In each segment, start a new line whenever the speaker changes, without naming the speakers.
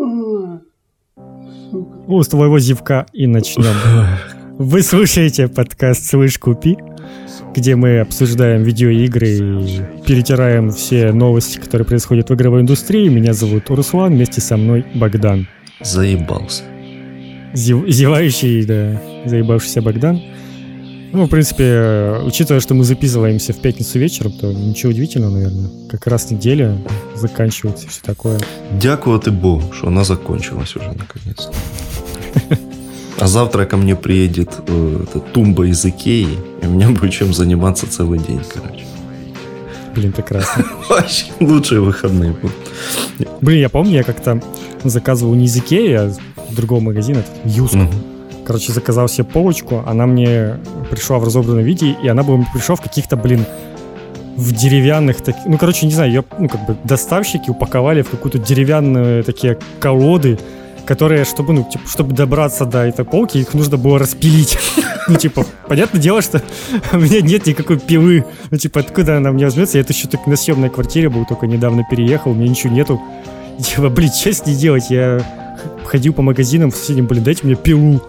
Ну, с твоего зевка и начнем. Вы слушаете подкаст «Слышь, купи», где мы обсуждаем видеоигры и перетираем все новости, которые происходят в игровой индустрии. Меня зовут Руслан, вместе со мной Богдан.
Заебался.
Зев, зевающий, да, заебавшийся Богдан. Ну, в принципе, учитывая, что мы записываемся в пятницу вечером, то ничего удивительного, наверное. Как раз неделя заканчивается, все такое.
Дякувати Богу, что она закончилась уже наконец-то. А завтра ко мне приедет э, эта тумба из Икеи, и у меня будет чем заниматься целый день, короче.
Блин, прекрасно.
Вообще лучшие выходные будут.
Блин, я помню, я как-то заказывал не из Икеи, а в другого магазина, Юск.
Мгм.
Короче, заказал себе полочку, она мне пришла в разобранном виде, и она мне пришла в каких-то, блин, в деревянных таких... Ну, короче, не знаю, ее, ну, как бы доставщики упаковали в какую-то деревянную такие колоды, которые, чтобы, ну, типа, чтобы добраться до этой полки, их нужно было распилить. Ну, типа, понятное дело, что у меня нет никакой пилы. Ну, типа, откуда она мне возьмется? Я это еще только на съемной квартире был, только недавно переехал, у меня ничего нету. Типа, блин, что с ней делать? Я ходил по магазинам в соседнем, блин, дайте мне пилу.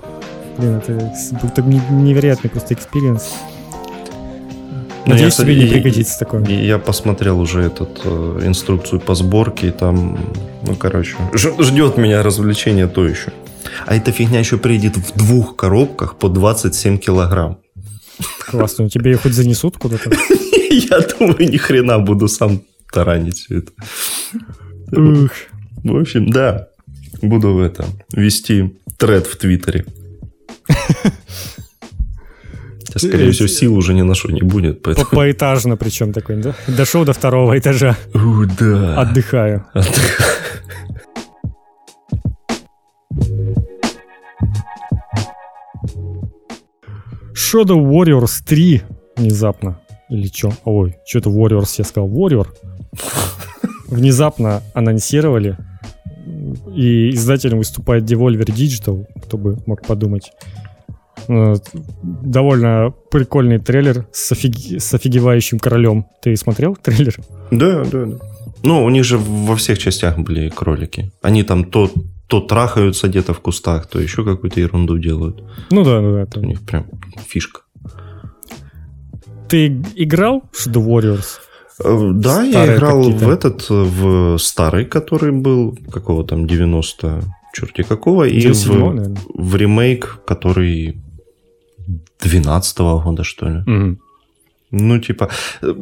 Блин, это был так не- невероятный просто experience.
Ну,
Надеюсь,
я-
тебе не пригодится такое.
Я посмотрел уже этот э, инструкцию по сборке, и там, ну, короче, ждет меня развлечение то еще. А эта фигня еще приедет в двух коробках по 27 килограмм.
Классно. Тебе ее хоть занесут куда-то?
Я думаю, ни хрена буду сам таранить все это. В общем, да, буду в это вести тред в Твиттере. Хотя, Скорее всего, сил уже ни на что не будет,
По-
поэтому...
Поэтажно причем такой, да? Дошел до второго этажа,
У, да.
отдыхаю. Shadow Warriors 3 внезапно. Или что? Ой, что-то Warriors, я сказал Warrior. Внезапно анонсировали. И издателем выступает Devolver Digital, кто бы мог подумать. Э, Довольно прикольный трейлер с, офиги- с офигевающим королем. Ты смотрел трейлер?
Да, да, да. Ну, у них же во всех частях были кролики. Они там то, то трахаются где-то в кустах, то еще какую-то ерунду делают.
Ну да, да, да.
У
там.
них прям фишка.
Ты играл в Shadow Warriors?
Э, Да, я играл
какие-то.
в этот, э, в старый, который был, какого там, 90 черти какого, и
97-го,
в,
наверное.
в ремейк, который 12 года, что ли.
Мгм.
Ну, типа, э,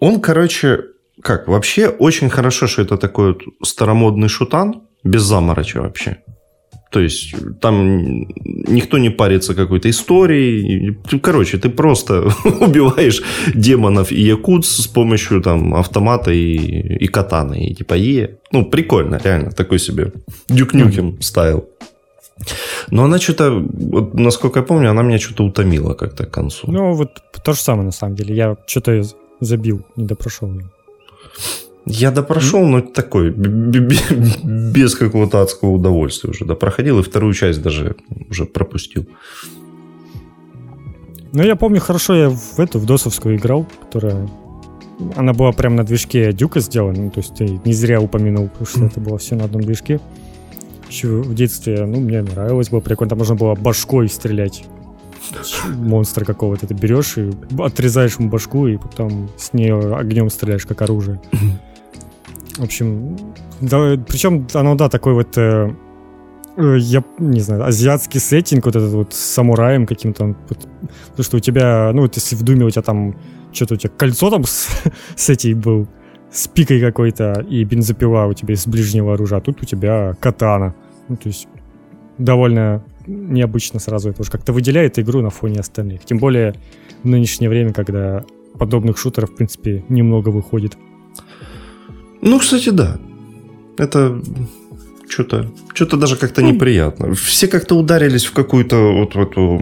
он, короче, как, вообще очень хорошо, что это такой вот старомодный шутан, без замороча вообще. То есть, там никто не парится какой-то историей. Короче, ты просто убиваешь демонов и якутс с помощью там автомата и, и катаны. И типа, е. Ну, прикольно, реально, такой себе дюк-нюкем стайл. Но она что-то, вот, насколько я помню, она меня что-то утомила как-то к концу.
Ну, вот то же самое, на самом деле. Я что-то забил, не допрошел.
Я допрошел, но такой, без какого-то адского удовольствия уже допроходил, и вторую часть даже уже пропустил.
Ну, я помню хорошо, я в эту, в досовскую играл, которая... Она была прям на движке Дюка сделана, ну, то есть ты не зря упомянул, потому что это было все на одном движке. Еще в детстве, ну, мне нравилось, было прикольно, там можно было башкой стрелять. Монстра какого-то ты берешь и отрезаешь ему башку, и потом с нее огнем стреляешь, как оружие. В общем, да, причем оно, да, такой вот э, э, я не знаю, азиатский сеттинг, вот этот вот с самураем каким-то, потому что у тебя, ну вот если в Думе у тебя там, что-то у тебя кольцо там с, с этим был, с пикой какой-то, и бензопила у тебя из ближнего оружия, а тут у тебя катана. Ну, то есть довольно необычно сразу это уж как-то выделяет игру на фоне остальных. Тем более в нынешнее время, когда подобных шутеров, в принципе, немного выходит.
Ну, кстати, да. Это что-то что-то даже как-то неприятно. Все как-то ударились в какую-то вот в эту...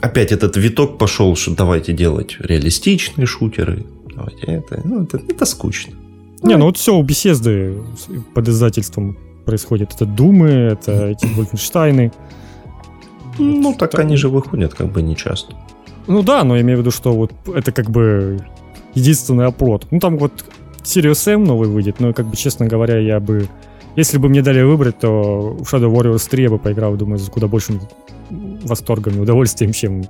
Опять этот виток пошел, что давайте делать реалистичные шутеры. Давайте это. Ну, это, это скучно.
Не, ну вот все у Бесезды под издательством происходит. Это Думы, это эти Вольфенштайны.
Ну, так они же выходят как бы не часто.
Ну да, но я имею в виду, что вот это как бы единственный оплот. Ну там вот Sirius M новый выйдет, но как бы, честно говоря, я бы если бы мне дали выбрать, то в Shadow Warriors 3 я бы поиграл, думаю, с куда большим восторгом и удовольствием, чем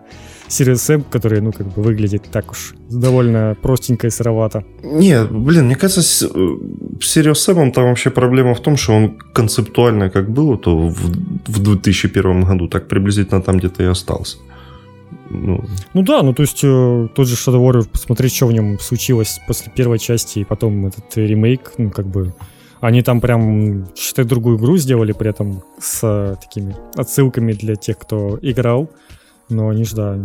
Series M, который, ну, как бы выглядит так уж довольно простенько и сыровато.
Не, блин, мне кажется, с э, Series M там вообще проблема в том, что он концептуально как был, то в, в 2001 году так приблизительно там где-то и остался.
Ну, ну да, ну то есть э, тот же Shadow Warrior, посмотреть, что в нем случилось после первой части, и потом этот ремейк, ну как бы они там прям, считай, другую игру сделали при этом с э, такими отсылками для тех, кто играл. Но они же, да,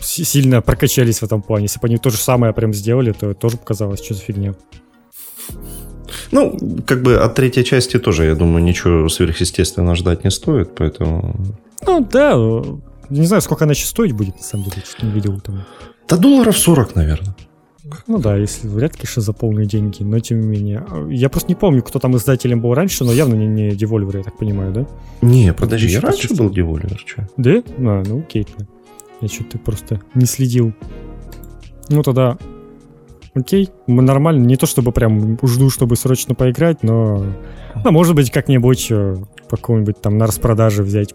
сильно прокачались в этом плане. Если бы они то же самое прям сделали, то тоже показалось, что за фигня.
Ну, как бы от третьей части тоже, я думаю, ничего сверхъестественного ждать не стоит, поэтому...
Ну, да, не знаю, сколько она сейчас стоить будет, на самом деле, что не видел там.
Да долларов 40, наверное.
Ну да, если вряд ли, конечно, за полные деньги, но тем не менее. Я просто не помню, кто там издателем был раньше, но явно не, не Devolver, я так понимаю, да?
Не, подожди, я раньше был Devolver, что?
Да? А, ну окей. Я что-то просто не следил. Ну тогда окей, нормально. Не то чтобы прям жду, чтобы срочно поиграть, но ну, может быть как-нибудь э, по какому-нибудь там на распродаже взять,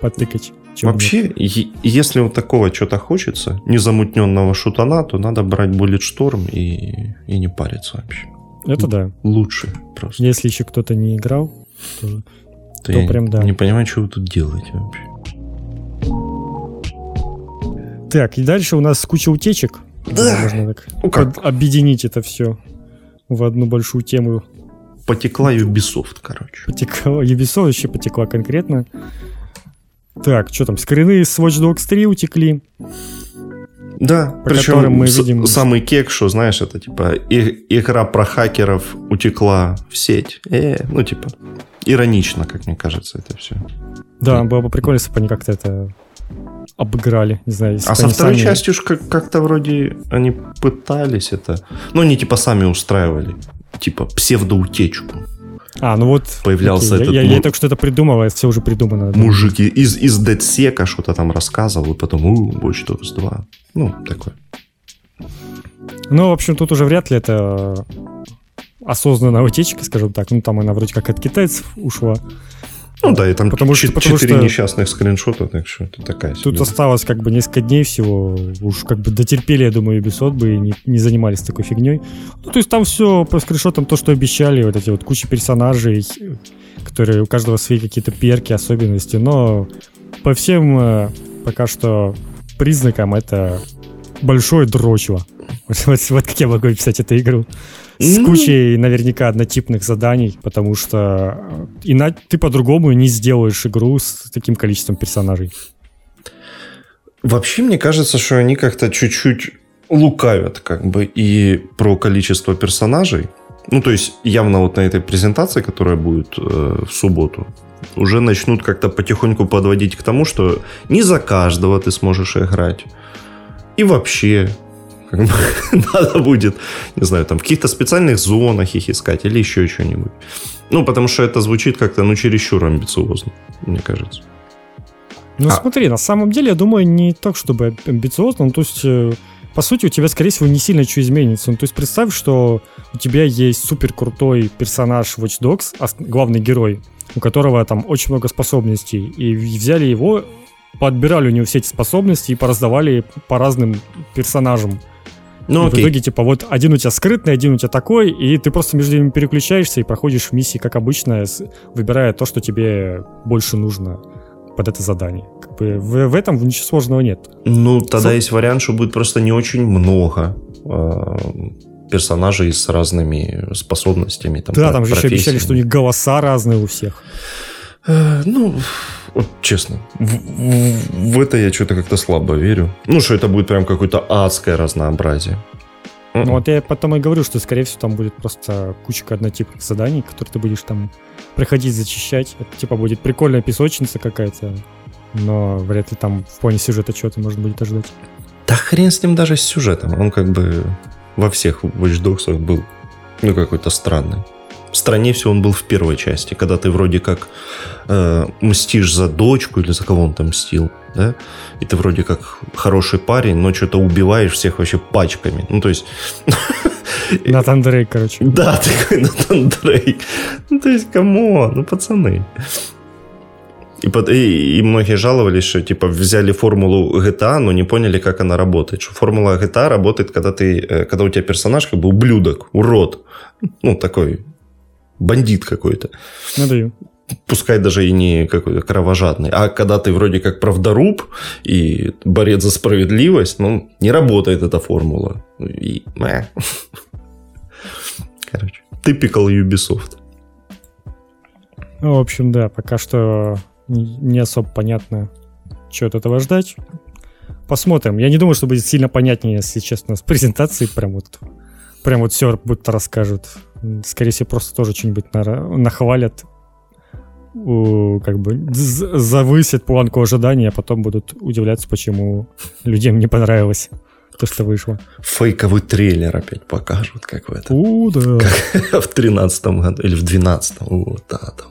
потыкать.
Вообще, если вот такого что-то хочется, незамутненного шутана, то надо брать Bulletstorm и, и не париться вообще.
Это да.
Лучше просто.
Если еще кто-то не играл, то,
то, то я прям да. Не понимаю, что вы тут делаете вообще.
Так, и дальше у нас куча утечек.
Да.
Можно так ну, как? объединить это все в одну большую тему.
Потекла Ubisoft, короче.
Потекла Ubisoft еще потекла конкретно. Так, что там, скрины с Watch Dogs 3 утекли.
Да, по причем мы видим... самый кек, что, знаешь, это типа и, игра про хакеров утекла в сеть. Э, ну, типа, иронично, как мне кажется, это все.
Да, было бы прикольно, если бы они как-то это обыграли, не знаю.
А со второй сами... частью уж как- как-то вроде они пытались это... Ну, они типа сами устраивали, типа псевдоутечку.
А, ну вот.
Появлялся
окей,
этот...
Я, я, я так что это придумал, это все уже придумано.
Мужики из, из Дедсека что-то там рассказывал, и потом, у, Watch Dogs 2. Ну, такое.
Ну, в общем, тут уже вряд ли это осознанная утечка, скажем так. Ну, там она вроде как от китайцев ушла.
Ну да, и там потому что, потому четыре что несчастных скриншота, так что это такая
себе. Тут осталось как бы несколько дней всего. Уж как бы дотерпели, я думаю, Ubisoft бы и не, не занимались такой фигней. Ну, то есть там все по скриншотам то, что обещали, вот эти вот куча персонажей, которые у каждого свои какие-то перки, особенности, но по всем э, пока что признакам это большое дрочево. Вот, вот как я могу описать эту игру с ну... кучей наверняка однотипных заданий, потому что э, иначе ты по-другому не сделаешь игру с таким количеством персонажей.
Вообще, мне кажется, что они как-то чуть-чуть лукавят как бы и про количество персонажей. Ну, то есть, явно вот на этой презентации, которая будет э, в субботу, уже начнут как-то потихоньку подводить к тому, что не за каждого ты сможешь играть. И вообще, как бы, надо будет, не знаю, там в каких-то специальных зонах их искать или еще что-нибудь. Ну, потому что это звучит как-то, ну, чересчур амбициозно, мне кажется.
Ну, а. смотри, на самом деле, я думаю, не так, чтобы амбициозно, ну, то есть, э, по сути, у тебя, скорее всего, не сильно что изменится. Ну, то есть, представь, что у тебя есть супер крутой персонаж Watch Dogs, главный герой, у которого там очень много способностей, и взяли его, подбирали у него все эти способности и пораздавали по разным персонажам. Ну, окей. в итоге, типа, вот один у тебя скрытный, один у тебя такой, и ты просто между ними переключаешься и проходишь миссии, как обычно, выбирая то, что тебе больше нужно под это задание. Как бы в, в этом ничего сложного нет.
Ну, тогда Со... есть вариант, что будет просто не очень много э, персонажей с разными способностями.
Там, да, там же еще обещали, что у них голоса разные у всех.
Э, ну, вот честно, в, в, в это я что-то как-то слабо верю. Ну, что это будет прям какое-то адское разнообразие.
Ну, вот я потом и говорю, что, скорее всего, там будет просто куча однотипных заданий, которые ты будешь там проходить, зачищать. Это, типа, будет прикольная песочница какая-то, но вряд ли там в плане сюжета чего-то можно будет ожидать.
Да хрен с ним даже с сюжетом. Он как бы во всех Watch Dogs был ну, какой-то странный. Страннее всего он был в первой части, когда ты вроде как э, мстишь за дочку или за кого он там мстил, да, и ты вроде как хороший парень, но что-то убиваешь всех вообще пачками. Ну, то есть,
Натан Дрейк, короче.
Да, такой Натан Дрейк. Ну, то есть, кому? Ну, пацаны. И, под, и, и многие жаловались, что типа взяли формулу GTA, но не поняли, как она работает. Что формула GTA работает, когда ты, э, когда у тебя персонаж как бы ублюдок, урод, ну такой бандит какой-то.
Да.
Пускай даже и не какой-то кровожадный. А когда ты вроде как правдоруб и борец за справедливость, ну, не работает эта формула. И... Короче, typical Ubisoft.
Ну, в общем, да, пока что не особо понятно, что от этого ждать. Посмотрим. Я не думаю, что будет сильно понятнее, если честно, с презентацией. Прям вот, прям вот все будто расскажут. Скорее всего, просто тоже что-нибудь на, нахвалят, как бы завысят планку ожидания, а потом будут удивляться, почему людям не понравилось то, что вышло.
Фейковый трейлер опять покажут, как в этом.
У, да.
Как в тринадцатом году, или в двенадцатом. Вот, да, там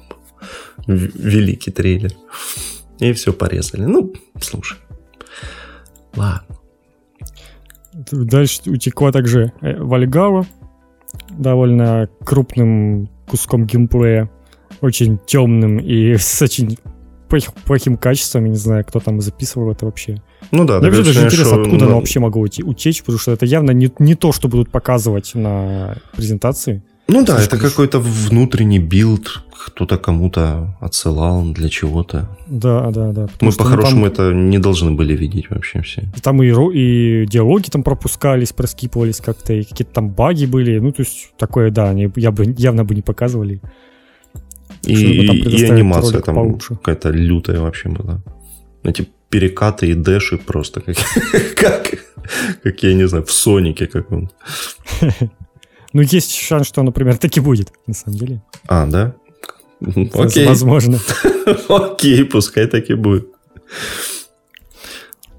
великий трейлер. И все порезали. Ну, слушай. Ладно.
Дальше утекла также э, Вальгава, довольно крупным куском геймплея, очень темным и с очень плохим качеством, я не знаю, кто там записывал это вообще.
Ну да,
Мне даже интересно, что... откуда ну... оно вообще могло уйти, утечь, потому что это явно не, не то, что будут показывать на презентации.
Ну да, это какой-то внутренний билд, кто-то кому-то отсылал для чего-то.
Да, да, да.
Мы по-хорошему там... это не должны были видеть вообще все.
Там и, и диалоги там пропускались, проскипывались как-то, и какие-то там баги были. Ну, то есть такое, да, они я бы, явно бы не показывали.
И, и, и анимация там получше. какая-то лютая вообще была. Эти перекаты и дэши просто как, как, как я не знаю, в Сонике каком-то.
Ну, есть шанс, что, например, так и будет, на самом деле.
А, да? Окей.
Возможно.
Окей, пускай так и будет.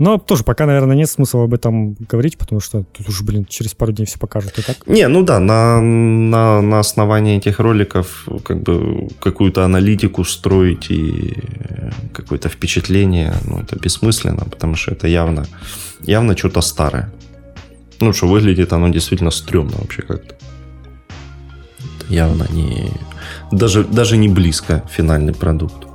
Но тоже пока, наверное, нет смысла об этом говорить, потому что тут уже, блин, через пару дней все покажут и так.
Не, ну да, на, на, на основании этих роликов как бы какую-то аналитику строить и какое-то впечатление, ну, это бессмысленно, потому что это явно, явно что-то старое. Ну, что выглядит оно действительно стрёмно вообще как-то. Явно не... Даже, даже не близко финальный продукт.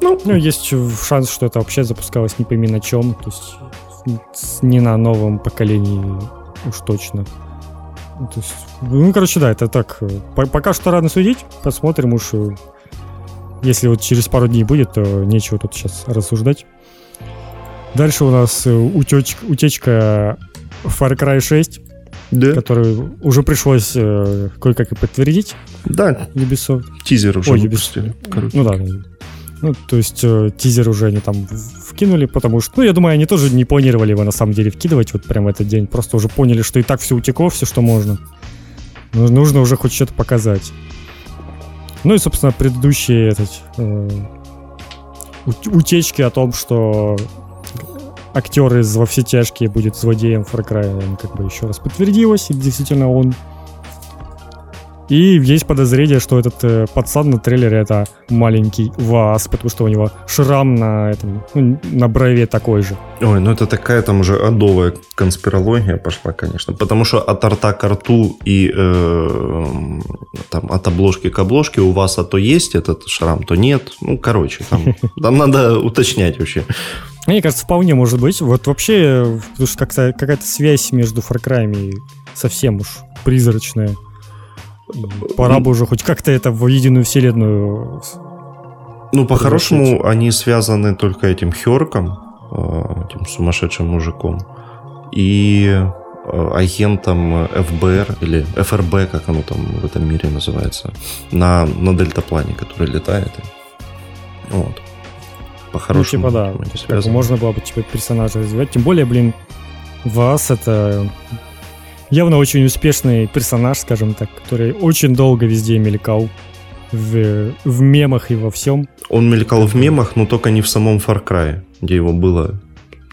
Ну, ну, есть шанс, что это вообще запускалось не пойми на чем, то есть не на новом поколении уж точно. Ну, то есть, ну, короче, да, это так. Пока что рано судить, посмотрим уж. Если вот через пару дней будет, то нечего тут сейчас рассуждать. Дальше у нас э, утечка, утечка Far Cry 6, да. которую уже пришлось э, кое-как и подтвердить.
Да.
Ubisoft.
Тизер уже Ой, выпустили.
Ну да. Ну, то есть э, тизер уже они там вкинули, потому что, ну, я думаю, они тоже не планировали его на самом деле вкидывать вот прямо этот день. Просто уже поняли, что и так все утекло, все, что можно. Но нужно уже хоть что-то показать. Ну и, собственно, предыдущие этот, э, утечки о том, что актер из «Во все тяжкие» будет злодеем Far Cry, как бы еще раз подтвердилось, и действительно он. И есть подозрение, что этот э, пацан на трейлере это маленький Вас, потому что у него шрам на этом, ну, на брове такой же.
Ой, ну это такая там уже адовая конспирология пошла, конечно. Потому что от рта к рту и э, там, от обложки к обложке у вас а то есть этот шрам, то нет. Ну, короче, там, там надо уточнять вообще.
Мне кажется, вполне может быть. Вот вообще, потому что как-то какая-то связь между Far Cry совсем уж призрачная. пора бы уже хоть как-то это в единую вселенную
ну, по-хорошему, они связаны только этим Херком, э, этим сумасшедшим мужиком, и э, агентом ФБР или ФРБ, как оно там в этом мире называется, на, на дельтаплане, который летает. Вот по-хорошему.
Ну, типа, да. Как можно было бы типа, персонажа развивать. Тем более, блин, Вас это явно очень успешный персонаж, скажем так, который очень долго везде мелькал. В, в мемах и во всем.
Он мелькал в мемах, но только не в самом Far Cry, где его было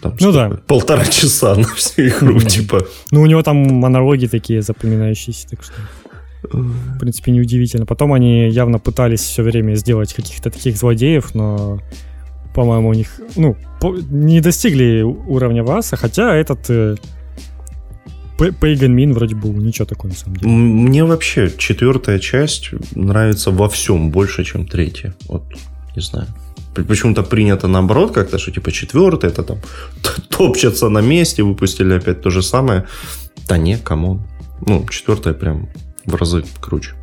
там,
ну да.
полтора часа на всю игру, mm-hmm. типа.
Ну, у него там монологи такие запоминающиеся, так что в принципе, неудивительно. Потом они явно пытались все время сделать каких-то таких злодеев, но по-моему, у них, ну, не достигли уровня Васа, хотя этот э, Pagan Min вроде был ничего такого, на самом деле.
Мне вообще четвертая часть нравится во всем больше, чем третья. Вот, не знаю. Почему-то принято наоборот как-то, что типа четвертый, это там топчатся на месте, выпустили опять то же самое. Да не, come on. Ну, четвертая прям в разы круче.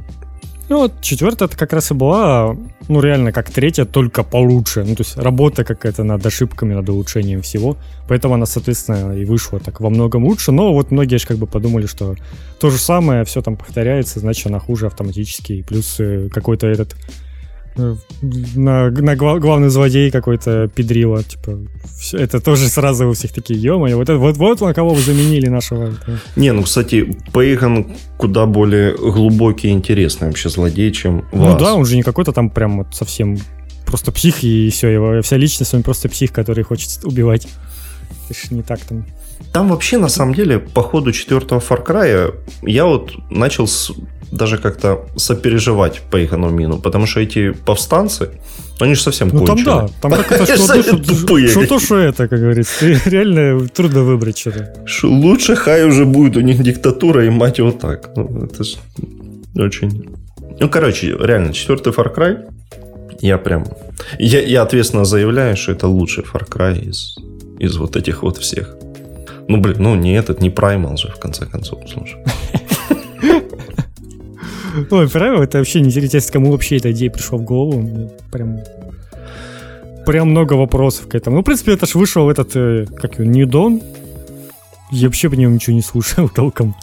Ну вот четвертая это как раз и была, ну реально как третья, только получше. Ну то есть работа какая-то над ошибками, над улучшением всего. Поэтому она, соответственно, и вышла так во многом лучше. Но вот многие же как бы подумали, что то же самое, все там повторяется, значит она хуже автоматически. Плюс э, какой-то этот на, на главный злодей какой-то педрила, типа, все, это тоже сразу у всех такие, ё вот, вот, вот на кого вы заменили нашего.
Не, ну, кстати, Пейган куда более глубокий и интересный вообще злодей, чем
Ну вас. да, он же не какой-то там прям вот совсем просто псих, и все, его вся личность, он просто псих, который хочет убивать. Это ж не так там.
Там вообще, на самом деле, по ходу четвертого Far Cry я вот начал с даже как-то сопереживать по Игономину, потому что эти повстанцы, они же совсем
ну, конченые. там да, там как это что, что, что то, что это, как говорится. Реально трудно выбрать что-то.
Лучше хай уже будет у них диктатура и мать его так. Ну, это ж очень... Ну, короче, реально, четвертый Far Cry, я прям... Я, я ответственно заявляю, что это лучший Far Cry из, из вот этих вот всех. Ну, блин, ну не этот, не Primal же, в конце концов, слушай.
Ой, правильно, это вообще не интересно, кому вообще эта идея пришла в голову. Прям прям много вопросов к этому. Ну, в принципе, это ж вышел этот, э, как его, New Dawn. Я вообще по нему ничего не слушал толком.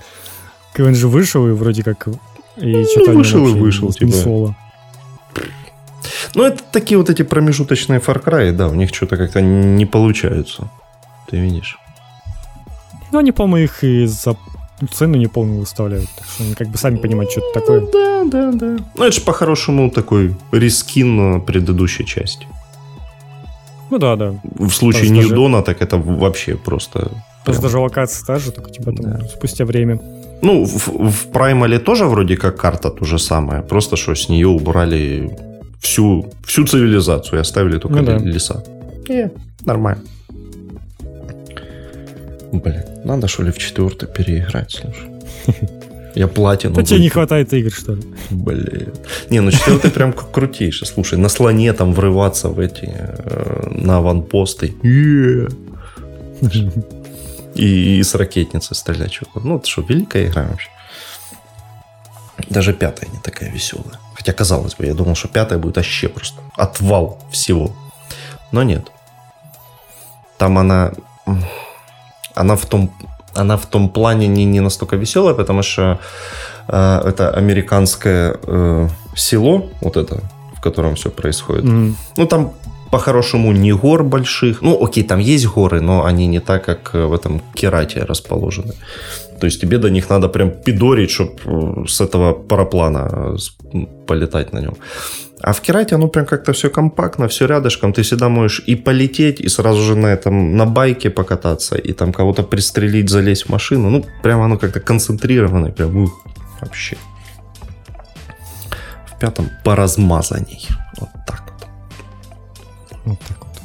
Он же вышел и вроде как... И
ну, что-то вышел и вышел, типа. соло. Ну, это такие вот эти промежуточные Far Cry, да, у них что-то как-то не получаются. Ты видишь.
Ну, они, по-моему, их и за цену не полную выставляют. Так что они как бы сами понимают, что это такое. Ну,
да, да, да. Ну, это же по-хорошему такой рискин на предыдущей части.
Ну да, да.
В случае Ньюдона, даже... так это вообще просто...
Просто даже локация та же, только типа там да. спустя время.
Ну, в, в Праймале тоже вроде как карта то же самое, просто что с нее убрали всю, всю цивилизацию и оставили только ну, да. леса.
Не,
нормально. Блин, надо что ли в четвертый переиграть, слушай. Я платину.
Да тебе не хватает игр, что ли?
Блин. Не, ну четвертый прям крутейший. Слушай, на слоне там врываться в эти, э, на аванпосты. И, и с ракетницы стрелять. Что-то. Ну, это что, великая игра вообще. Даже пятая не такая веселая. Хотя, казалось бы, я думал, что пятая будет вообще просто отвал всего. Но нет. Там она она в том, она в том плане не, не настолько веселая, потому что э, это американское э, село, вот это, в котором все происходит. Mm. Ну, там по-хорошему не гор больших. Ну, окей, там есть горы, но они не так, как в этом Керате расположены. То есть тебе до них надо прям пидорить, чтобы э, с этого параплана э, полетать на нем. А в Керате оно прям как-то все компактно, все рядышком. Ты всегда можешь и полететь, и сразу же на этом, на байке покататься, и там кого-то пристрелить, залезть в машину. Ну, прям оно как-то концентрированное, прям ух, вообще. В пятом поразмазанней. Вот так вот.
Вот так вот.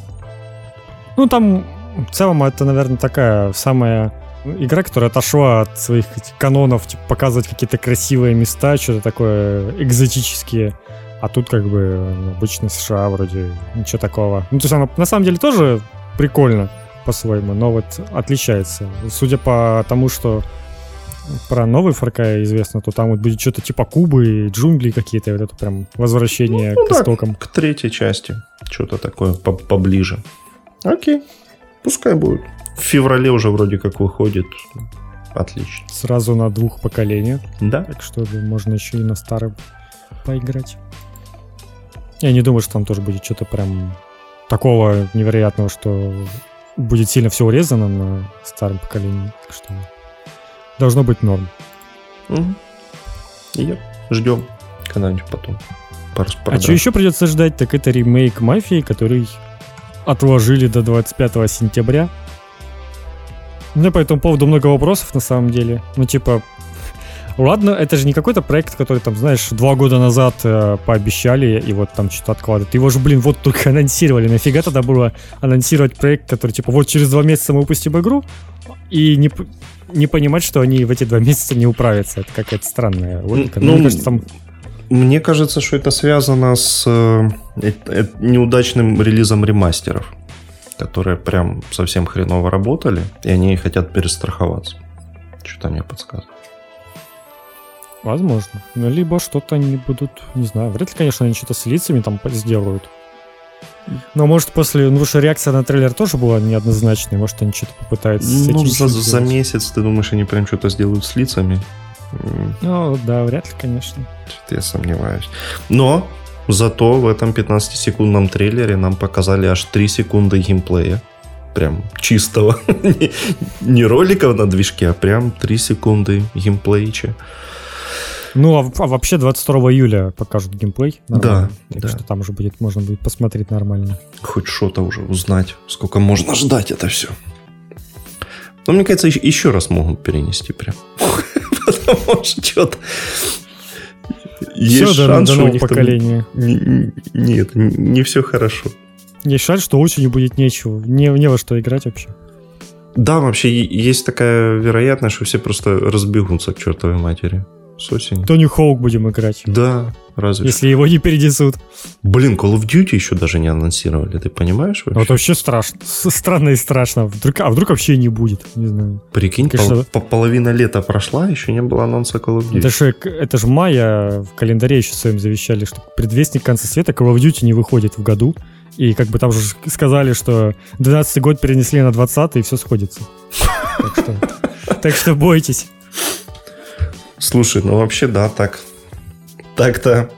Ну, там в целом это, наверное, такая самая игра, которая отошла от своих канонов, типа, показывать какие-то красивые места, что-то такое экзотические. А тут как бы обычно США вроде ничего такого. Ну, то есть она на самом деле тоже прикольно по-своему, но вот отличается. Судя по тому, что про новый Far Cry известно, то там вот будет что-то типа Кубы, джунгли какие-то, вот это прям возвращение ну, к да, истокам.
К третьей части. Что-то такое поближе. Окей. Пускай будет. В феврале уже вроде как выходит. Отлично.
Сразу на двух поколениях.
Да.
Так что можно еще и на старом поиграть. Я не думаю, что там тоже будет что-то прям такого невероятного, что будет сильно все урезано на старом поколении. Так что должно быть норм.
Угу. И ждем когда-нибудь потом.
А что еще придется ждать, так это ремейк Мафии, который отложили до 25 сентября. У меня по этому поводу много вопросов на самом деле. Ну, типа, Ладно, это же не какой-то проект, который там, знаешь, два года назад э, пообещали и вот там что-то откладывают. Его же, блин, вот только анонсировали. Нафига тогда было анонсировать проект, который типа вот через два месяца мы выпустим игру и не, не понимать, что они в эти два месяца не управятся. Это какая-то странная логика.
Ну, мне кажется, там... Мне кажется, что это связано с э, э, неудачным релизом ремастеров, которые прям совсем хреново работали, и они хотят перестраховаться. Что-то мне подсказывает.
Возможно. Ну, либо что-то они будут, не знаю, вряд ли, конечно, они что-то с лицами там сделают. Но может после, ну что реакция на трейлер тоже была неоднозначной, может они что-то попытаются
Ну, за, за месяц, ты думаешь, они прям что-то сделают с лицами?
Ну, да, вряд ли, конечно.
Что-то я сомневаюсь. Но зато в этом 15-секундном трейлере нам показали аж 3 секунды геймплея. Прям чистого. не роликов на движке, а прям 3 секунды геймплейча.
Ну, а, а вообще 22 июля покажут геймплей.
Нормально.
Да. Так
да.
что там уже будет, можно будет посмотреть нормально.
Хоть что-то уже узнать, сколько можно ждать это все. Но мне кажется, еще раз могут перенести прям. Потому что что-то...
Есть все шанс, до, до нового поколения.
Там... Нет, не все хорошо.
Есть шанс, что осенью будет нечего. Не, не во что играть вообще.
Да, вообще есть такая вероятность, что все просто разбегутся к чертовой матери с осени.
Тони Хоук будем играть.
Да, разве
Если его не перенесут.
Блин, Call of Duty еще даже не анонсировали, ты понимаешь
вообще? Вот вообще страшно. Странно и страшно. Вдруг, а вдруг вообще не будет? Не знаю.
Прикинь, Конечно, пол, по половина лета прошла, еще не было анонса Call of Duty.
Это же, это же мая, в календаре еще своем завещали, что предвестник конца света Call of Duty не выходит в году. И как бы там же сказали, что 12 год перенесли на 20 и все сходится. Так что бойтесь.
Слушай, ну вообще да, так. Так-то.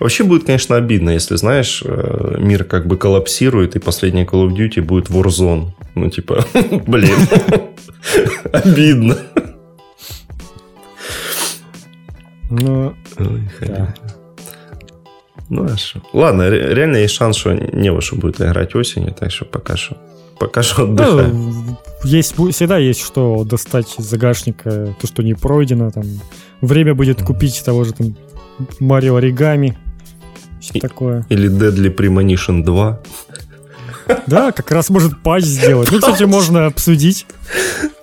Вообще будет, конечно, обидно, если, знаешь, э, мир как бы коллапсирует, и последний Call of Duty будет Warzone. Ну, типа, блин, обидно.
Ну,
да. Ну, а что? Ладно, реально есть шанс, что не во что будет играть осенью, так что пока что пока что.
Ну, есть, всегда есть что достать из загашника, то, что не пройдено. Там. Время будет купить того же там Марио Оригами. Что такое.
Или Deadly Premonition 2.
Да, как раз может патч сделать. Ну, кстати, можно обсудить.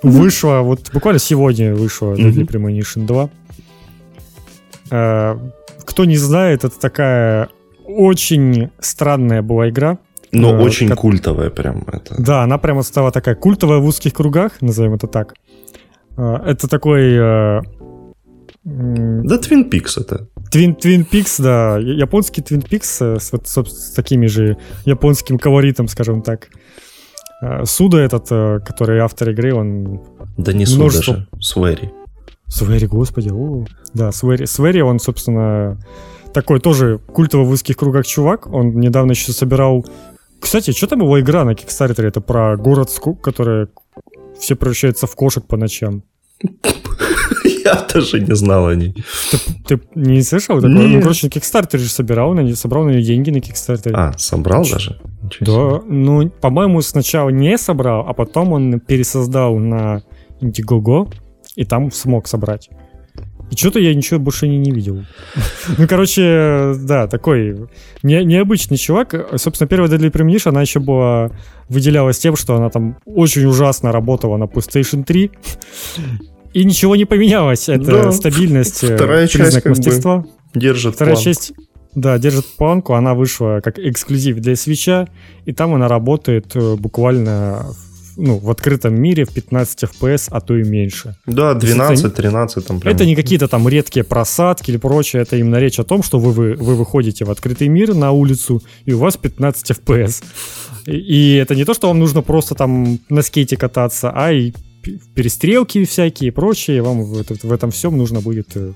Вышло, вот буквально сегодня вышло Deadly Premonition 2. А, кто не знает, это такая очень странная была игра.
Но э, очень как... культовая прям. Это.
Да, она прямо стала такая культовая в узких кругах, назовем это так. Э, это такой... Э,
да, Twin Peaks это.
Twin, Twin Peaks, да. Японский Twin Peaks с, вот, с такими же японским колоритом, скажем так. Э, Суда этот, э, который автор игры, он...
Да не Суда множество... же, Свери.
Свери, господи. О, да, Свери. Свери, он, собственно, такой тоже культовый в узких кругах чувак. Он недавно еще собирал кстати, что там его игра на Кикстартере? Это про город Скук, который все превращаются в кошек по ночам.
Я даже не знал о ней.
Ты, ты не слышал? Такое? Ну, короче, на Кикстартере же собирал, на, собрал на нее деньги на Кикстартере.
А, собрал Ч- даже?
Да, ну, по-моему, сначала не собрал, а потом он пересоздал на Indiegogo, и там смог собрать. И что-то я ничего больше не, не видел. ну, короче, да, такой не, необычный чувак. Собственно, первая Deadly Premonition, она еще была выделялась тем, что она там очень ужасно работала на PlayStation 3. И ничего не поменялось. Это да, стабильность, э, вторая признак часть мастерства. Как
бы держит
Вторая план. часть да, держит планку. Она вышла как эксклюзив для свеча, и там она работает э, буквально ну, в открытом мире в 15 FPS, а то и меньше.
Да, 12-13 там
прям. Это не какие-то там редкие просадки или прочее, это именно речь о том, что вы, вы, вы выходите в открытый мир на улицу, и у вас 15 FPS. И, это не то, что вам нужно просто там на скейте кататься, а и перестрелки всякие и прочее, вам в, в этом всем нужно будет э,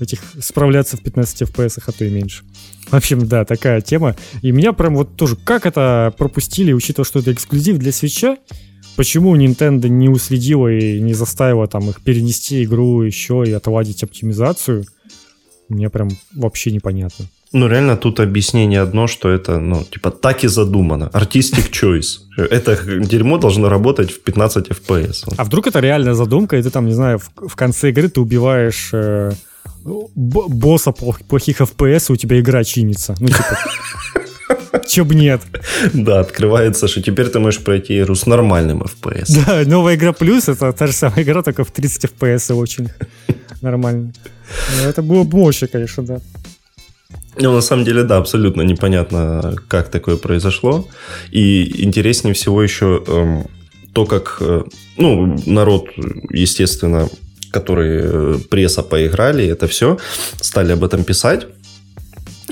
этих справляться в 15 FPS, а то и меньше. В общем, да, такая тема. И меня прям вот тоже, как это пропустили, учитывая, что это эксклюзив для свеча, Почему Nintendo не уследила и не заставила там их перенести игру еще и отладить оптимизацию, мне прям вообще непонятно.
Ну, реально тут объяснение одно, что это, ну, типа, так и задумано. Artistic choice. Это дерьмо должно работать в 15 FPS.
А вдруг это реальная задумка, и ты там, не знаю, в, в конце игры ты убиваешь э, босса плохих FPS, и у тебя игра чинится. Ну, типа... Че б нет.
Да, открывается, что теперь ты можешь пройти игру с нормальным FPS.
Да, новая игра плюс, это та же самая игра, только в 30 FPS очень нормально. Ну, это было бы мощно, конечно, да.
Ну, на самом деле, да, абсолютно непонятно, как такое произошло. И интереснее всего еще эм, то, как, э, ну, народ, естественно, который э, пресса поиграли, это все, стали об этом писать.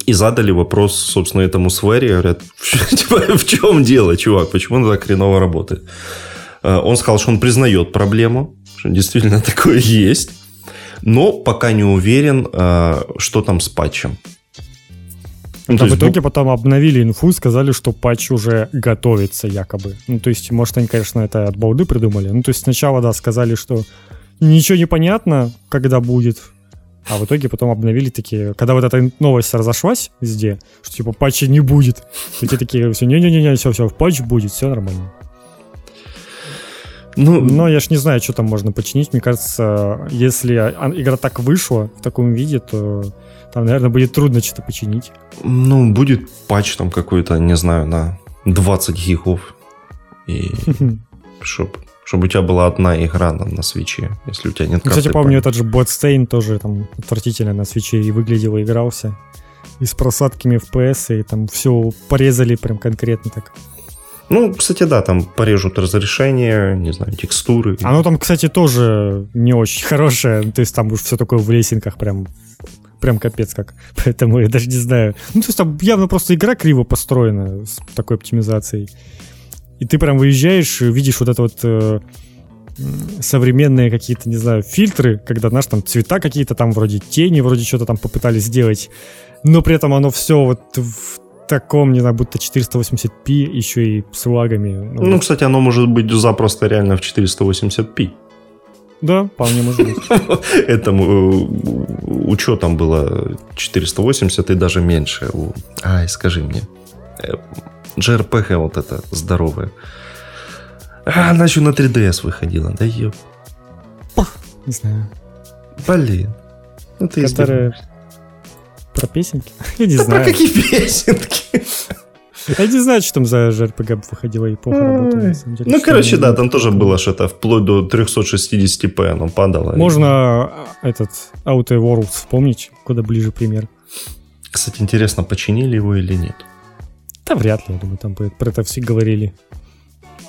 И задали вопрос, собственно, этому Свери. Говорят, типа, в чем дело, чувак? Почему он так хреново работает? Э, он сказал, что он признает проблему, что действительно такое есть, но пока не уверен, э, что там с патчем.
Ну, а в итоге потом обновили инфу, сказали, что патч уже готовится якобы. Ну, то есть, может, они, конечно, это от балды придумали. Ну, то есть, сначала, да, сказали, что ничего не понятно, когда будет, а в итоге потом обновили такие, когда вот эта новость разошлась везде, что типа патча не будет. И те такие, все, не-не-не, все, все, патч будет, все нормально. Ну, но я ж не знаю, что там можно починить. Мне кажется, если игра так вышла в таком виде, то там, наверное, будет трудно что-то починить.
Ну, будет патч там какой-то, не знаю, на 20 гигов. И чтоб чтобы у тебя была одна игра на, на свече, если у тебя нет
ну, Кстати, помню, этот же Bloodstained тоже там отвратительно на свече и выглядел, и игрался. И с просадками FPS, и там все порезали прям конкретно так.
Ну, кстати, да, там порежут разрешение, не знаю, текстуры.
Оно там, кстати, тоже не очень хорошее. То есть там уж все такое в лесенках прям прям капец как. Поэтому я даже не знаю. Ну, то есть там явно просто игра криво построена с такой оптимизацией. И ты прям выезжаешь, видишь вот это вот э, современные какие-то, не знаю, фильтры, когда, знаешь, там цвета какие-то, там вроде тени, вроде что-то там попытались сделать, но при этом оно все вот в таком, не знаю, будто 480p, еще и с лагами.
Ну, ну кстати, оно может быть запросто реально в 480p.
Да, вполне может быть.
Этому э, учетом было 480 и даже меньше. Ай, скажи мне. JRPG вот это здоровое. А, она еще на 3DS выходила, да ёп.
Не знаю.
Блин.
Ну ты Которые... Про песенки? Я не
да
знаю.
Про какие песенки?
Я не знаю, что там за JRPG выходила и плохо
деле. Ну, короче, да, там тоже было что-то вплоть до 360p оно падало.
Можно а, этот Outer Worlds вспомнить, куда ближе пример.
Кстати, интересно, починили его или нет?
Да вряд ли, я думаю, там про это все говорили.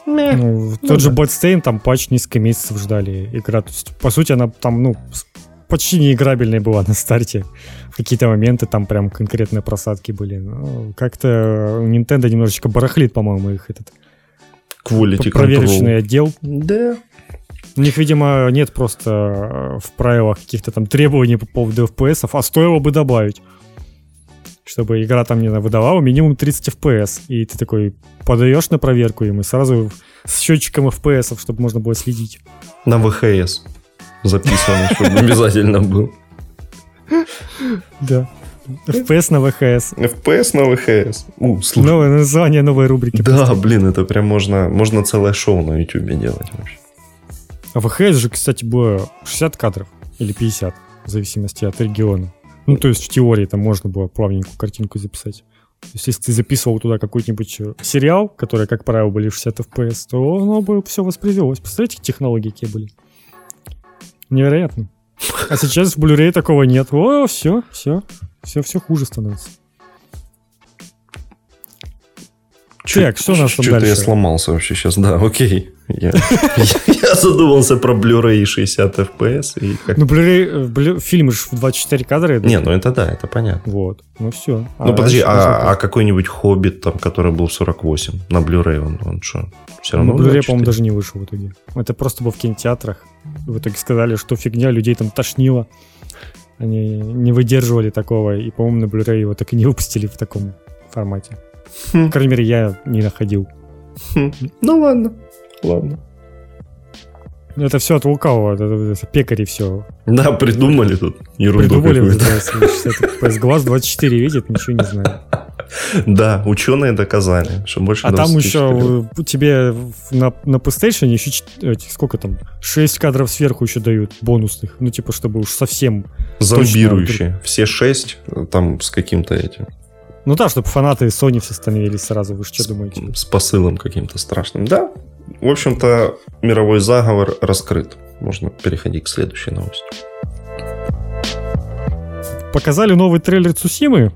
Ну, тот ну, же да. Bloodstained, там патч несколько месяцев ждали игра. То есть, по сути, она там, ну, почти неиграбельная была на старте. В какие-то моменты там прям конкретные просадки были. Ну, как-то Nintendo немножечко барахлит, по-моему, их этот
Quality
проверочный control. отдел.
Да.
У них, видимо, нет просто э, в правилах каких-то там требований по поводу FPS, а стоило бы добавить чтобы игра там, не знаю, выдавала минимум 30 FPS. И ты такой подаешь на проверку им и сразу с счетчиком FPS, чтобы можно было следить.
На ВХС записано, чтобы обязательно был.
Да. FPS на ВХС.
FPS на ВХС.
У, Новое название новой рубрики.
Да, блин, это прям можно, можно целое шоу на YouTube делать вообще.
А ВХС же, кстати, было 60 кадров или 50, в зависимости от региона. Ну, то есть в теории там можно было плавненькую картинку записать. То есть если ты записывал туда какой-нибудь э, сериал, который, как правило, были 60 FPS, то оно бы все воспроизвелось. Представляете, технологии какие были? Невероятно. А сейчас в Blu-ray такого нет. О, все, все, все, все хуже становится.
Чуть, так, что у нас там Что-то я сломался вообще сейчас, да, окей. Я, я задумался про Blu-ray 60 FPS. И
как... Ну, Blu-ray, Blu- фильм же в 24 кадра.
Не, ну это да, это понятно.
Вот, ну все.
Ну а подожди, а, а какой-нибудь Хоббит, там, который был в 48 на Blu-ray, он, он что,
все равно? На Blu-ray, по-моему, даже не вышел в итоге. Это просто был в кинотеатрах. В итоге сказали, что фигня, людей там тошнило. Они не выдерживали такого, и, по-моему, на Blu-ray его так и не выпустили в таком формате. Хм. По крайней мере, я не находил.
Хм. Ну ладно, ладно.
Ну, это все от лукавого, это, это пекари все.
Да, придумали тут ерунду
Придумали, да, PS Glass 24 видит, ничего не знаю.
Да, ученые доказали, что больше
А там еще тебе на, на PlayStation еще сколько там, 6 кадров сверху еще дают бонусных, ну типа чтобы уж совсем
Зомбирующие. Точно... Все 6 там с каким-то этим.
Ну да, чтобы фанаты Sony все становились сразу, вы что думаете?
С посылом каким-то страшным. Да, в общем-то, мировой заговор раскрыт. Можно переходить к следующей новости.
Показали новый трейлер Цусимы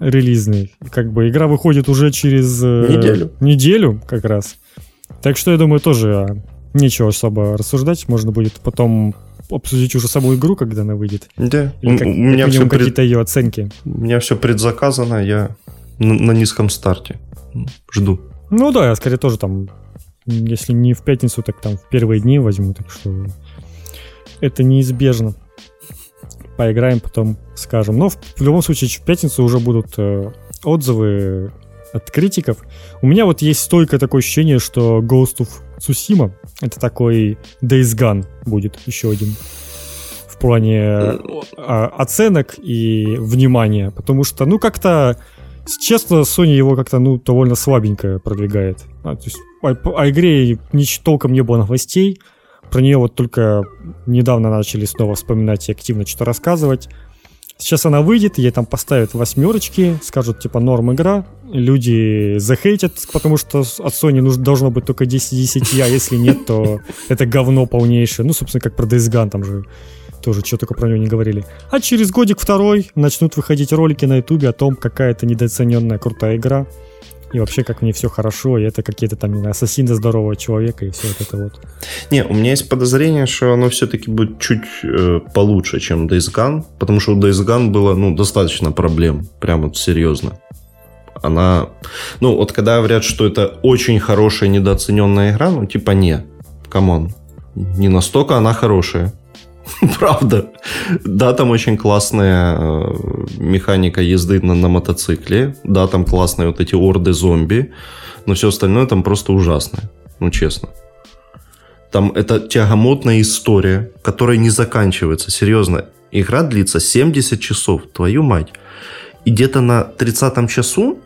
релизный. Как бы игра выходит уже через
э, неделю.
неделю как раз. Так что я думаю, тоже а, нечего особо рассуждать. Можно будет потом обсудить уже саму игру, когда она выйдет.
Да.
Или как, у меня все какие-то пред... ее оценки.
У меня все предзаказано, я на, на низком старте. Жду.
Ну да, я скорее тоже там если не в пятницу, так там в первые дни возьму, так что это неизбежно. Поиграем, потом скажем. Но в, в любом случае в пятницу уже будут э, отзывы от критиков. У меня вот есть стойкое такое ощущение, что Ghost of Tsushima это такой Days Gone будет еще один в плане э, оценок и внимания, потому что, ну, как-то Честно, Sony его как-то, ну, довольно слабенько продвигает. А, то есть о, о игре ничего толком не было новостей. Про нее вот только недавно начали снова вспоминать и активно что-то рассказывать. Сейчас она выйдет, ей там поставят восьмерочки, скажут, типа, норм игра. Люди захейтят, потому что от Sony нужно, должно быть только 10 10, а если нет, то это говно полнейшее. Ну, собственно, как про Days Gone, там же тоже что только про него не говорили. А через годик-второй начнут выходить ролики на ютубе о том, какая это недооцененная крутая игра. И вообще, как мне все хорошо, и это какие-то там не ассасины здорового человека, и все вот это вот.
Не, у меня есть подозрение, что оно все-таки будет чуть э, получше, чем Days Gone, потому что у Days Gone было, ну, достаточно проблем, прямо вот серьезно. Она, ну, вот когда говорят, что это очень хорошая недооцененная игра, ну, типа, не, come on, не настолько она хорошая. Правда. Да, там очень классная э, механика езды на, на мотоцикле. Да, там классные вот эти орды зомби. Но все остальное там просто ужасное. Ну, честно. Там это тягомотная история, которая не заканчивается. Серьезно. Игра длится 70 часов. Твою мать. И где-то на 30 часу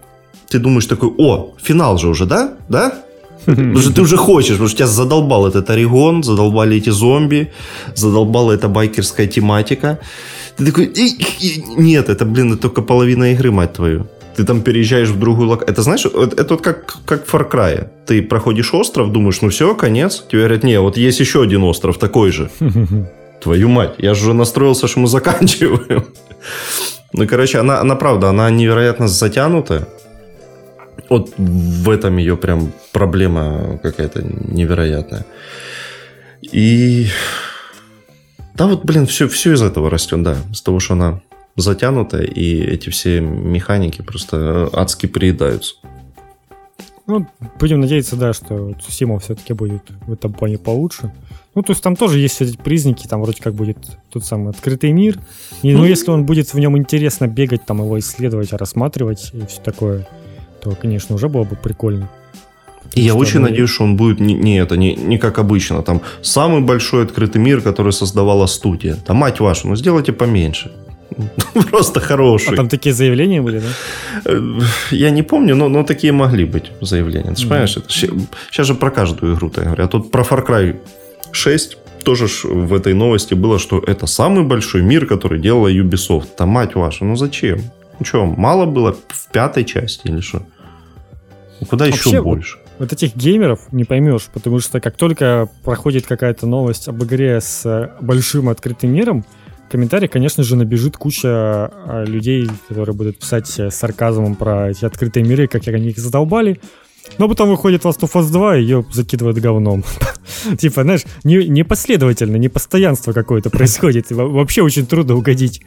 ты думаешь такой, о, финал же уже, да? Да? Потому что ты уже хочешь, потому что тебя задолбал этот Орегон, задолбали эти зомби, задолбала эта байкерская тематика. Ты такой, нет, это, блин, это только половина игры, мать твою. Ты там переезжаешь в другую локацию. Это знаешь, это вот как, как в Far Cry. Ты проходишь остров, думаешь, ну все, конец. Тебе говорят, не, вот есть еще один остров такой же. Твою мать, я же уже настроился, что мы заканчиваем. Ну, короче, она, она правда, она невероятно затянутая. Вот в этом ее прям проблема какая-то невероятная. И да, вот, блин, все, все из этого растет, да. С того, что она затянутая, и эти все механики просто адски приедаются.
Ну, будем надеяться, да, что Сима все-таки будет в этом плане получше. Ну, то есть там тоже есть эти признаки, там вроде как будет тот самый открытый мир. И, ну, если он будет в нем интересно бегать, там его исследовать, рассматривать и все такое, то, конечно, уже было бы прикольно.
И я очень мы... надеюсь, что он будет не, не это, не, не как обычно. Там самый большой открытый мир, который создавала студия. Там мать вашу, ну сделайте поменьше. Просто хороший.
А там такие заявления были, да?
Э, я не помню, но, но такие могли быть заявления. Ты mm-hmm. понимаешь, это, сейчас же про каждую игру так говорят. Тут про Far Cry 6 тоже ж в этой новости было, что это самый большой мир, который делала Ubisoft. Там мать ваша, ну зачем? Ну что, мало было в пятой части или что? Ну, куда Вообще, еще больше?
Вот этих геймеров не поймешь, потому что как только проходит какая-то новость об игре с э, большим открытым миром, в комментариях, конечно же, набежит куча а, людей, которые будут писать с сарказмом про эти открытые миры, как они их задолбали. Но потом выходит Last of Us 2, и ее закидывают говном. типа, знаешь, не, непоследовательно, непостоянство какое-то происходит. Вообще очень трудно угодить.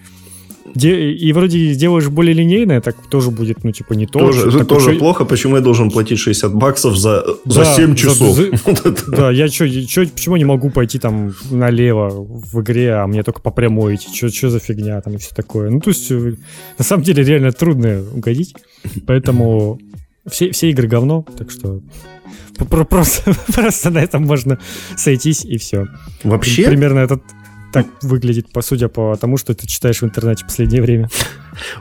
Де- и вроде делаешь более линейное, так тоже будет, ну, типа, не то.
Тоже, это тоже чё... плохо, почему я должен платить 60 баксов за, да, за 7 часов? За,
да, я что, почему не могу пойти там налево в игре, а мне только по прямой идти? Что за фигня там и все такое? Ну, то есть, э, на самом деле, реально трудно угодить, поэтому все, все игры говно, так что просто, просто на этом можно сойтись и все.
Вообще?
Примерно этот так выглядит, по судя по тому, что ты читаешь в интернете в последнее время.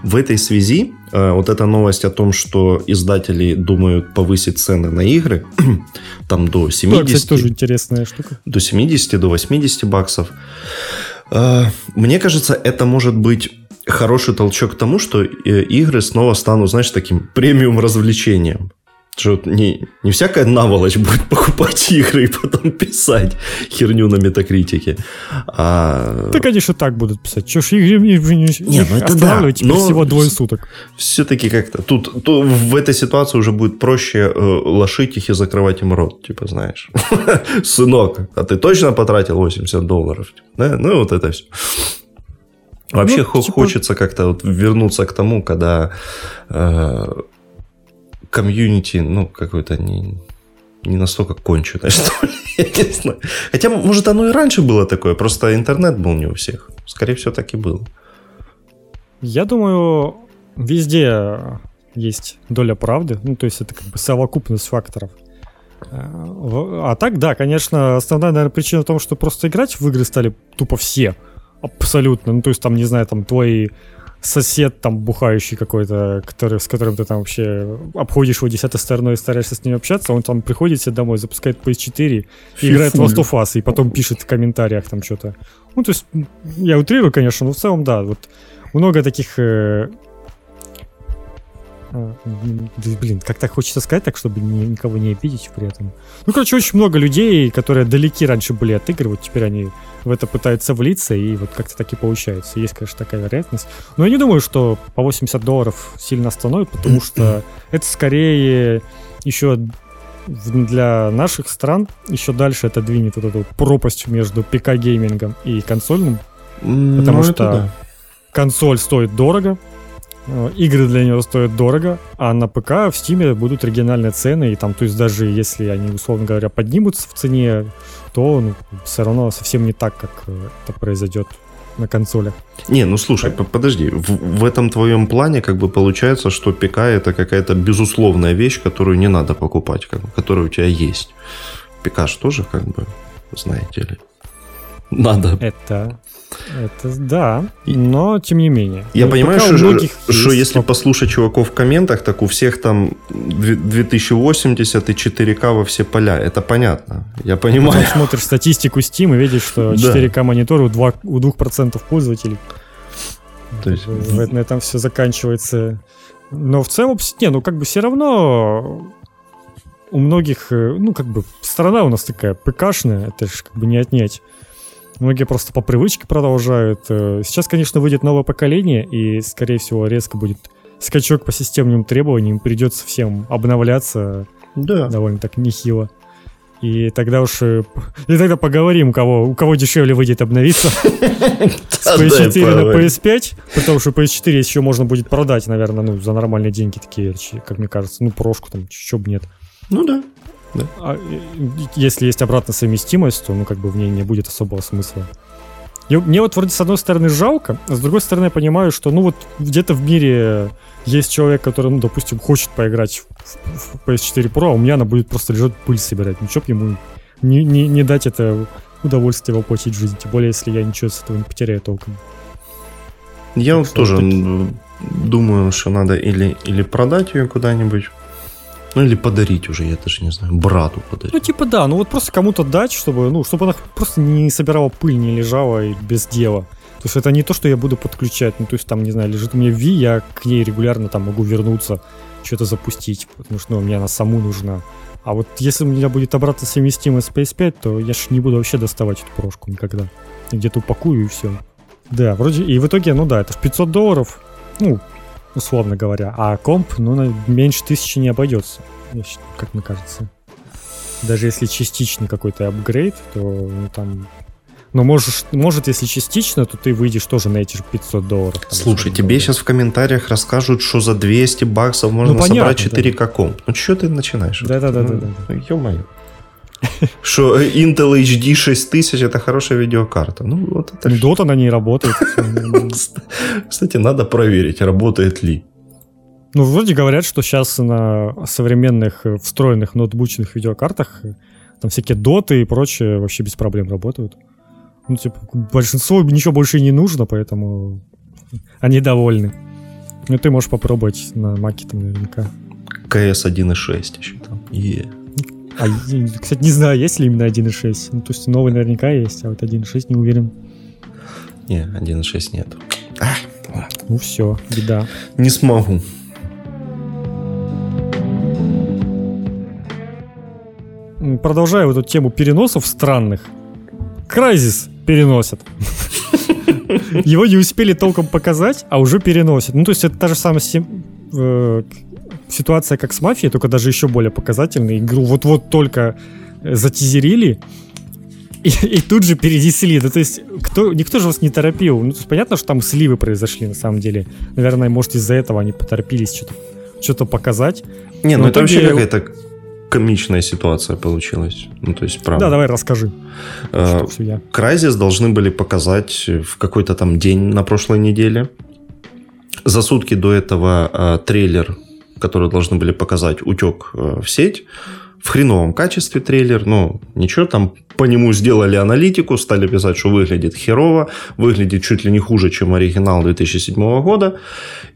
В этой связи э, вот эта новость о том, что издатели думают повысить цены на игры, там до 70... Да,
кстати, тоже интересная штука.
До 70, до 80 баксов. Э, мне кажется, это может быть хороший толчок к тому, что э, игры снова станут, знаешь, таким премиум развлечением. Что не, не всякая наволочь будет покупать игры и потом писать херню на метакритике. А...
Да, конечно, так будут писать. Чё ж игры не, не, ну это да, но всего двое суток.
Все-таки как-то тут, тут в этой ситуации уже будет проще э, лошить их и закрывать им рот. Типа, знаешь, сынок, а ты точно потратил 80 долларов? Да? Ну, вот это все. Вообще ну, типа... хочется как-то вот вернуться к тому, когда э, комьюнити, ну, какой-то не, не настолько конченое, что ли. Я не знаю. Хотя, может, оно и раньше было такое, просто интернет был не у всех. Скорее всего, так и было.
Я думаю, везде есть доля правды. Ну, то есть это как бы совокупность факторов. А так, да, конечно, основная, наверное, причина в том, что просто играть в игры стали тупо все. Абсолютно. Ну, то есть там, не знаю, там твои сосед там бухающий какой-то, который, с которым ты там вообще обходишь его десятой стороной и стараешься с ним общаться, он там приходит себе домой, запускает PS4 и играет в Last of Us, и потом пишет в комментариях там что-то. Ну, то есть, я утрирую, конечно, но в целом, да, вот много таких э, блин, как так хочется сказать, так, чтобы ни, никого не обидеть при этом. Ну, короче, очень много людей, которые далеки раньше были от игр, вот теперь они в это пытаются влиться, и вот как-то так и получается. Есть, конечно, такая вероятность. Но я не думаю, что по 80 долларов сильно остановит, потому что это скорее еще для наших стран еще дальше это двинет вот эту пропасть между ПК-геймингом и консольным. Потому ну, что да. консоль стоит дорого, игры для него стоят дорого, а на ПК в Steam будут региональные цены, и там, то есть даже если они, условно говоря, поднимутся в цене, то ну, все равно совсем не так, как э, это произойдет на консолях.
Не, ну слушай, подожди, в, в этом твоем плане как бы получается, что ПК это какая-то безусловная вещь, которую не надо покупать, как бы, которая у тебя есть. ПК же тоже как бы, знаете ли, надо.
Это это да, но тем не менее.
Я ну, понимаю, что, что если послушать чуваков в комментах, так у всех там 2080 и 4К во все поля. Это понятно. Я понимаю. Потом
смотришь статистику Steam и видишь, что 4К монитор у 2%, у 2% пользователей. То есть... На этом все заканчивается. Но в целом, не, ну как бы все равно у многих, э, ну как бы страна у нас такая ПКшная, это же как бы не отнять. Многие просто по привычке продолжают. Э, сейчас, конечно, выйдет новое поколение, и, скорее всего, резко будет скачок по системным требованиям. Придется всем обновляться да. довольно так нехило. И тогда уж... Э, и тогда поговорим, у кого, у кого дешевле выйдет обновиться с PS4 на PS5. Потому что PS4 еще можно будет продать, наверное, ну, за нормальные деньги такие, как мне кажется. Ну, прошку там, чё бы нет.
Ну да.
Да. А, если есть обратная совместимость, то ну как бы в ней не будет особого смысла. И мне вот вроде с одной стороны жалко, а с другой стороны я понимаю, что ну вот где-то в мире есть человек, который, ну, допустим, хочет поиграть в, в PS4 Pro, а у меня она будет просто лежать пыль собирать. Ну, чтоб ему не, не, не дать это удовольствие воплотить в жизнь, тем более, если я ничего с этого не потеряю толком.
Я вот тоже думаю, что надо или, или продать ее куда-нибудь, ну или подарить уже, я даже не знаю, брату подарить.
Ну типа да, ну вот просто кому-то дать, чтобы, ну, чтобы она просто не собирала пыль, не лежала и без дела. То есть это не то, что я буду подключать, ну то есть там, не знаю, лежит у меня V, я к ней регулярно там могу вернуться, что-то запустить, потому что ну, мне она саму нужна. А вот если у меня будет обратно совместимость с PS5, то я ж не буду вообще доставать эту прошку никогда. Где-то упакую и все. Да, вроде, и в итоге, ну да, это в 500 долларов, ну, условно говоря. А комп, ну, меньше тысячи не обойдется, как мне кажется. Даже если частичный какой-то апгрейд, то ну, там... Но можешь, может, если частично, то ты выйдешь тоже на эти же 500 долларов. Там,
Слушай, тебе долларов. сейчас в комментариях расскажут, что за 200 баксов можно ну, понятно, собрать 4К да. комп. Ну, что ты начинаешь?
Да-да-да. да.
Ну, ё-моё. Что Intel HD 6000 это хорошая видеокарта. Ну, вот это...
Dota на ней работает.
Кстати, надо проверить, работает ли.
Ну, вроде говорят, что сейчас на современных э, встроенных ноутбучных видеокартах э, там всякие доты и прочее вообще без проблем работают. Ну, типа, большинству ничего больше не нужно, поэтому они довольны. Ну, ты можешь попробовать на маке там наверняка.
КС 1.6 еще там. Yeah.
А, кстати, не знаю, есть ли именно 1.6. Ну, то есть новый наверняка есть, а вот 1.6 не уверен.
Не, 1.6 нет.
ну все, беда.
Не смогу.
Продолжая вот эту тему переносов странных. Крайзис переносят. Его не успели толком показать, а уже переносят. Ну, то есть это та же самая э, ситуация, как с мафией, только даже еще более показательная. Игру вот-вот только затизерили, и, и тут же перенесли. Ну, то есть, кто, никто же вас не торопил. Ну, то есть, понятно, что там сливы произошли на самом деле. Наверное, может, из-за этого они поторопились что-то что показать.
Не, ну это вообще какая-то комичная ситуация получилась. Ну, то есть, правда.
Да, давай расскажи.
Крайзис uh, должны были показать в какой-то там день на прошлой неделе. За сутки до этого uh, трейлер, который должны были показать, утек uh, в сеть в хреновом качестве трейлер, но ничего, там по нему сделали аналитику, стали писать, что выглядит херово, выглядит чуть ли не хуже, чем оригинал 2007 года.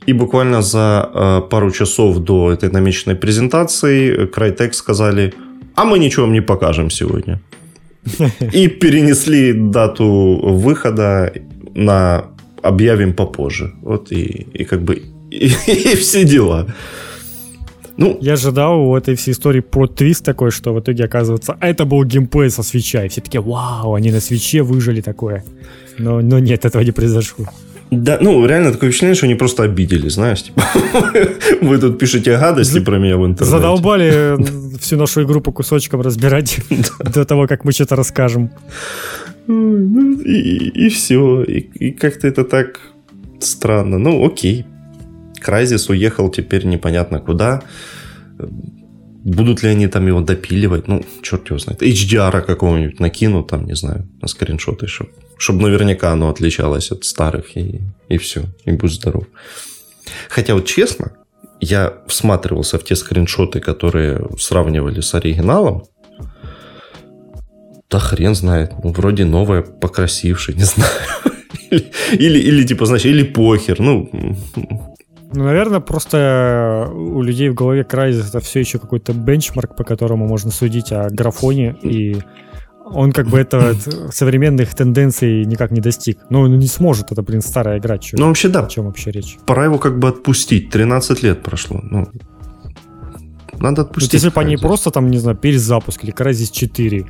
И буквально за э, пару часов до этой намеченной презентации Crytek сказали, а мы ничего вам не покажем сегодня. И перенесли дату выхода на объявим попозже. Вот и, и как бы и, и все дела.
Ну, я ожидал у этой всей истории про твист такой, что в итоге оказывается, а это был геймплей со свеча, и все такие, вау, они на свече выжили такое. Но, но нет, этого не произошло.
Да, ну, реально такое впечатление, что они просто обидели, знаешь, типа, вы тут пишете гадости про меня в интернете.
Задолбали всю нашу игру по кусочкам разбирать до того, как мы что-то расскажем.
Ну, и, и все, и, и как-то это так странно. Ну, окей, Крайзис уехал теперь непонятно куда. Будут ли они там его допиливать? Ну, черт его знает. HDR какого-нибудь накинут, там, не знаю, на скриншоты, чтобы чтоб наверняка оно отличалось от старых, и, и все, и будь здоров. Хотя вот честно, я всматривался в те скриншоты, которые сравнивали с оригиналом. Да хрен знает. Ну, вроде новое, покрасившее, не знаю. Или, или, или типа, знаешь, или похер. Ну,
ну, наверное, просто э, у людей в голове Crysis это все еще какой-то бенчмарк, по которому можно судить о графоне, и он как бы это современных тенденций никак не достиг. Ну, он не сможет, это, блин, старая игра. Чё,
ну, вообще, да.
О чем вообще речь?
Пора его как бы отпустить. 13 лет прошло. Ну, надо отпустить.
Вот если бы они просто там, не знаю, перезапуск или Crysis 4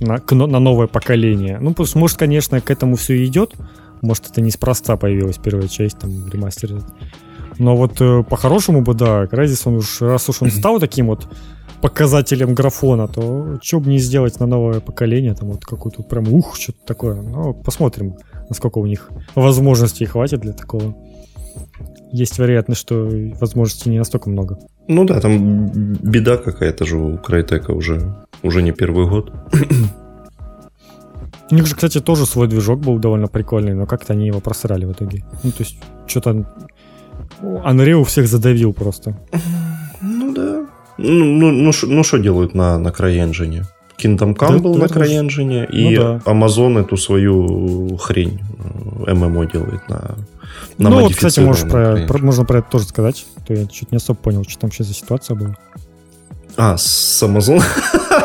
на, на новое поколение. Ну, может, конечно, к этому все идет. Может, это неспроста появилась первая часть, там, ремастер. Но вот э, по-хорошему бы, да, Crysis, он уж, раз уж он стал таким вот показателем графона, то что бы не сделать на новое поколение, там вот какую-то прям ух, что-то такое. Ну, посмотрим, насколько у них возможностей хватит для такого. Есть вероятность, что возможностей не настолько много.
Ну да, там беда какая-то же у Крайтека уже, уже не первый год.
У них же, кстати, тоже свой движок был довольно прикольный, но как-то они его просрали в итоге. Ну, то есть, что-то Unreal всех задавил просто.
Ну да. Ну, ну, ну, ну что делают на, на CryEngine? Kingdom Come да, был на CryEngine, ну, и да. Amazon эту свою хрень ММО делает на,
на Ну вот, кстати, можешь про, про, можно про это тоже сказать. То я чуть не особо понял, что там сейчас за ситуация была.
А, с Amazon?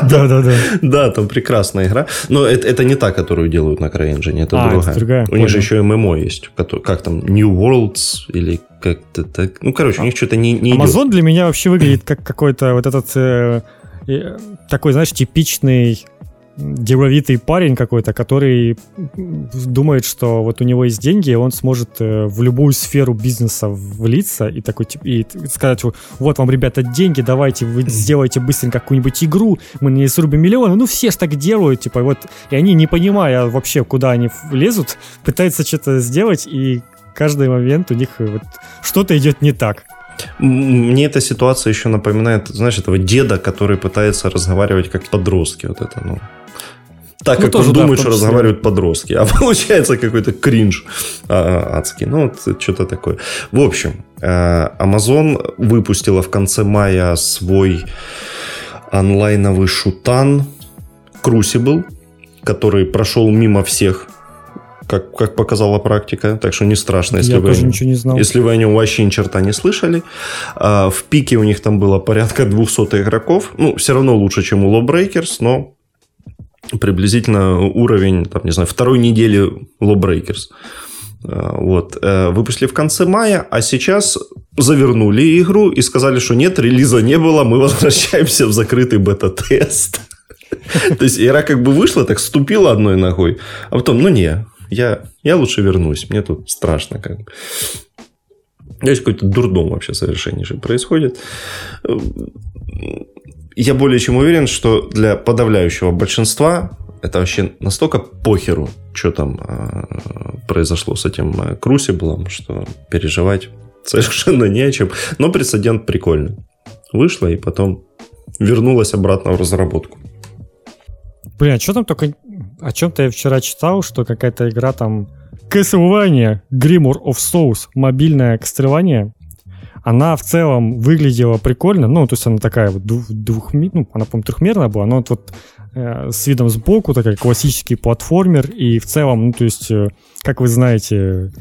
Да, да, да.
Да, там прекрасная игра. Но это, это не та, которую делают на CryEngine, это а, другая. Это другая. У них же еще ММО есть. Как там, New Worlds или как-то так. Ну, короче, у них что-то не, не
Amazon идет. для меня вообще выглядит как какой-то вот этот э, такой, знаешь, типичный деловитый парень какой-то, который думает, что вот у него есть деньги, и он сможет э, в любую сферу бизнеса влиться и такой и сказать, вот вам, ребята, деньги, давайте вы сделайте быстренько какую-нибудь игру, мы не срубим миллионы. Ну, все ж так делают, типа, вот, и они, не понимая вообще, куда они лезут, пытаются что-то сделать, и каждый момент у них э, вот что-то идет не так.
Мне эта ситуация еще напоминает, знаешь, этого деда, который пытается разговаривать как подростки. Вот это, ну, так, ну, как тоже, он думает, да, что разговаривают подростки. А получается какой-то кринж а, адский. Ну, вот что-то такое. В общем, э, Amazon выпустила в конце мая свой онлайновый шутан Crucible, который прошел мимо всех как, как показала практика, так что не страшно, если,
Я
вы,
тоже ничего не знал.
если вы о нем вообще ни черта не слышали. А, в пике у них там было порядка 200 игроков, ну, все равно лучше, чем у Lawbreakers, но приблизительно уровень, там, не знаю, второй недели Lawbreakers. А, вот. Э, выпустили в конце мая, а сейчас завернули игру и сказали, что нет, релиза не было, мы возвращаемся в закрытый бета-тест. То есть игра как бы вышла, так ступила одной ногой, а потом, ну не, я, я лучше вернусь, мне тут страшно как бы. Здесь какой-то дурдом вообще совершеннейший происходит. Я более чем уверен, что для подавляющего большинства это вообще настолько похеру, что там э, произошло с этим э, Крусиблом, что переживать совершенно не о чем. Но прецедент прикольный. Вышла и потом вернулась обратно в разработку.
Блин, а что там только... О чем-то я вчера читал, что какая-то игра там... Castlevania Grimoire of Souls, мобильное кастрирование, она в целом выглядела прикольно, ну, то есть она такая вот двух, ну, она, по-моему, трехмерная была, но вот, вот э, с видом сбоку, такой классический платформер, и в целом, ну, то есть, э, как вы знаете,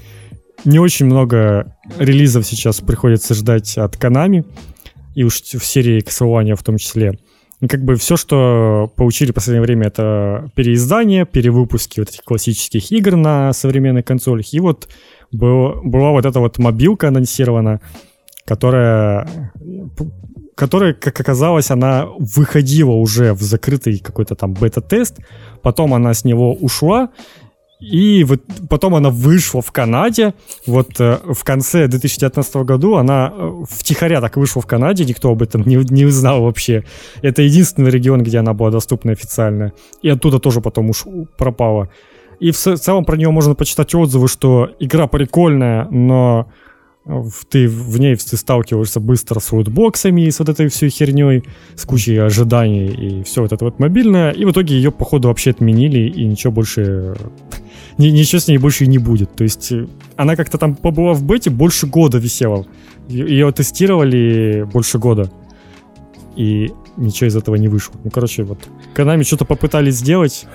не очень много релизов сейчас приходится ждать от Konami, и уж в серии Castlevania в том числе. И как бы все, что получили в последнее время, это переиздание, перевыпуски вот этих классических игр на современных консолях. И вот был, была вот эта вот мобилка анонсирована, которая, которая, как оказалось, она выходила уже в закрытый какой-то там бета-тест, потом она с него ушла, и вот потом она вышла в Канаде. Вот э, в конце 2019 году она э, втихаря так вышла в Канаде, никто об этом не, не узнал вообще. Это единственный регион, где она была доступна официально. И оттуда тоже потом уж пропала. И в целом про нее можно почитать отзывы, что игра прикольная, но ты в ней ты сталкиваешься быстро с лутбоксами, с вот этой всей херней, с кучей ожиданий и все вот это вот мобильное. И в итоге ее, походу, вообще отменили, и ничего больше... Ничего с ней больше не будет. То есть э, она как-то там побыла в бете, больше года висела. Ее тестировали больше года. И ничего из этого не вышло. Ну, короче, вот Konami что-то попытались сделать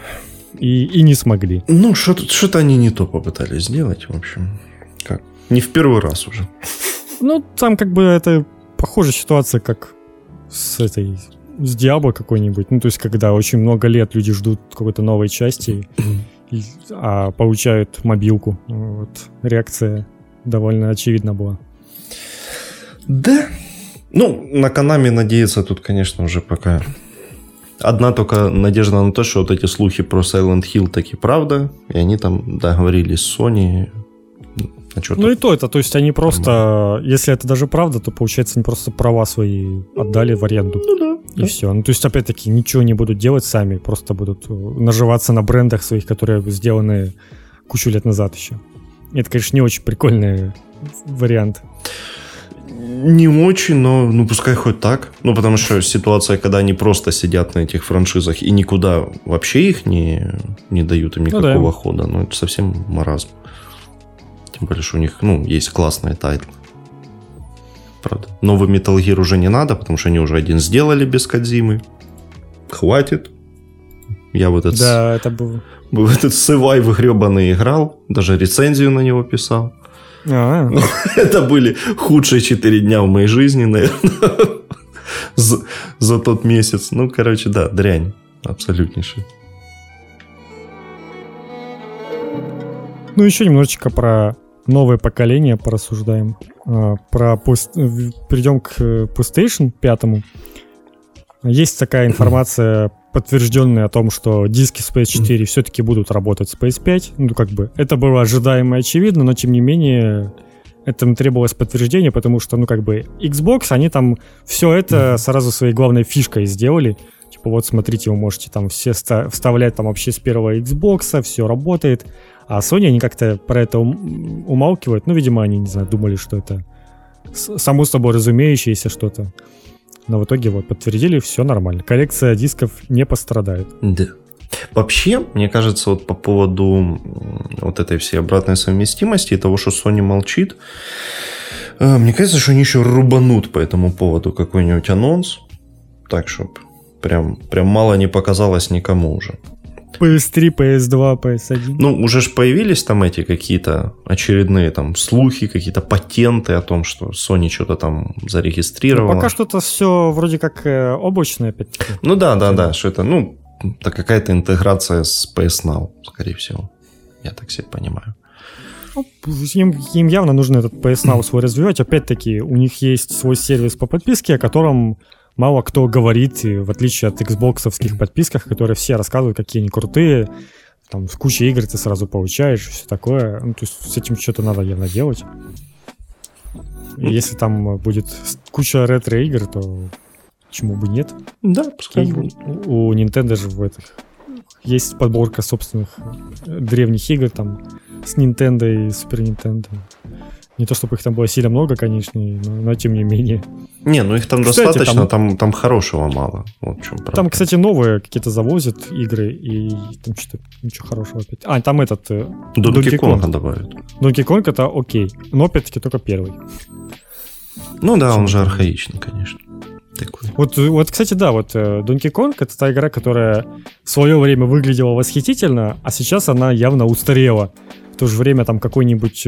и, и не смогли.
Ну, что-то они не то попытались сделать, в общем. Не в первый раз уже.
Ну, там как бы это похожая ситуация, как с этой с Диабло какой-нибудь. Ну, то есть, когда очень много лет люди ждут какой-то новой части, а получают мобилку. Вот. Реакция довольно очевидна была.
Да. Ну, на Канаме надеяться тут, конечно, уже пока... Одна только надежда на то, что вот эти слухи про Silent Hill таки правда, и они там договорились с Sony,
а ну и то это, то есть они просто, Нормально. если это даже правда, то получается они просто права свои отдали в аренду.
Ну да.
И да. все. Ну то есть опять-таки ничего не будут делать сами, просто будут э, наживаться на брендах своих, которые сделаны кучу лет назад еще. Это, конечно, не очень прикольный вариант.
Не очень, но ну пускай хоть так. Ну, потому что ситуация, когда они просто сидят на этих франшизах и никуда вообще их не, не дают им никакого ну, да. хода, ну, это совсем маразм. Тем более, что у них, ну, есть классные тайтлы. Правда. Новый Metal Gear уже не надо, потому что они уже один сделали без Кадзимы. Хватит. Я в этот...
Да, это был...
В этот Survive гребаный играл. Даже рецензию на него писал.
А,
ну, это были худшие четыре дня в моей жизни, наверное. за, за тот месяц. Ну, короче, да, дрянь. Абсолютнейшая.
Ну, еще немножечко про новое поколение порассуждаем. А, про пост... Перейдем к э, PlayStation 5. Есть такая информация, подтвержденная о том, что диски с PS4 все-таки будут работать с PS5. Ну, как бы, это было ожидаемо и очевидно, но тем не менее этому требовалось подтверждение, потому что, ну, как бы, Xbox, они там все это сразу своей главной фишкой сделали. Типа, вот, смотрите, вы можете там все вставлять там вообще с первого Xbox, все работает. А Sony, они как-то про это умалкивают. Ну, видимо, они, не знаю, думали, что это само собой разумеющееся что-то. Но в итоге вот подтвердили, все нормально. Коллекция дисков не пострадает.
Да. Вообще, мне кажется, вот по поводу вот этой всей обратной совместимости и того, что Sony молчит, э, мне кажется, что они еще рубанут по этому поводу какой-нибудь анонс, так, чтобы прям, прям мало не показалось никому уже.
PS3, PS2, PS1.
Ну, уже ж появились там эти какие-то очередные там слухи, какие-то патенты о том, что Sony что-то там зарегистрировала.
Ну, пока что-то все вроде как э, облачное опять-таки.
Ну да, да, да, что это, ну, это какая-то интеграция с PS Now, скорее всего. Я так себе понимаю.
Ну, им, им явно нужно этот PS Now свой развивать. Опять-таки, у них есть свой сервис по подписке, о котором мало кто говорит, в отличие от xbox подписках, которые все рассказывают, какие они крутые, там с кучей игр ты сразу получаешь, все такое. Ну, то есть с этим что-то надо явно делать. И если там будет куча ретро-игр, то почему бы нет?
Да, пускай
у, у Nintendo же в этих есть подборка собственных древних игр там с Nintendo и Super Nintendo. Не то, чтобы их там было сильно много, конечно, но, но тем не менее.
Не, ну их там кстати, достаточно, там, там, там хорошего мало. Вот в чем
правда. Там, кстати, новые какие-то завозят игры, и там что-то ничего хорошего опять. А, там этот... Э,
Donkey Kong добавят.
Donkey Kong это окей, но опять-таки только первый.
Ну да, он же архаичный, конечно. Такой.
Вот, вот, кстати, да, вот э, Donkey Kong это та игра, которая в свое время выглядела восхитительно, а сейчас она явно устарела. В то же время там какой-нибудь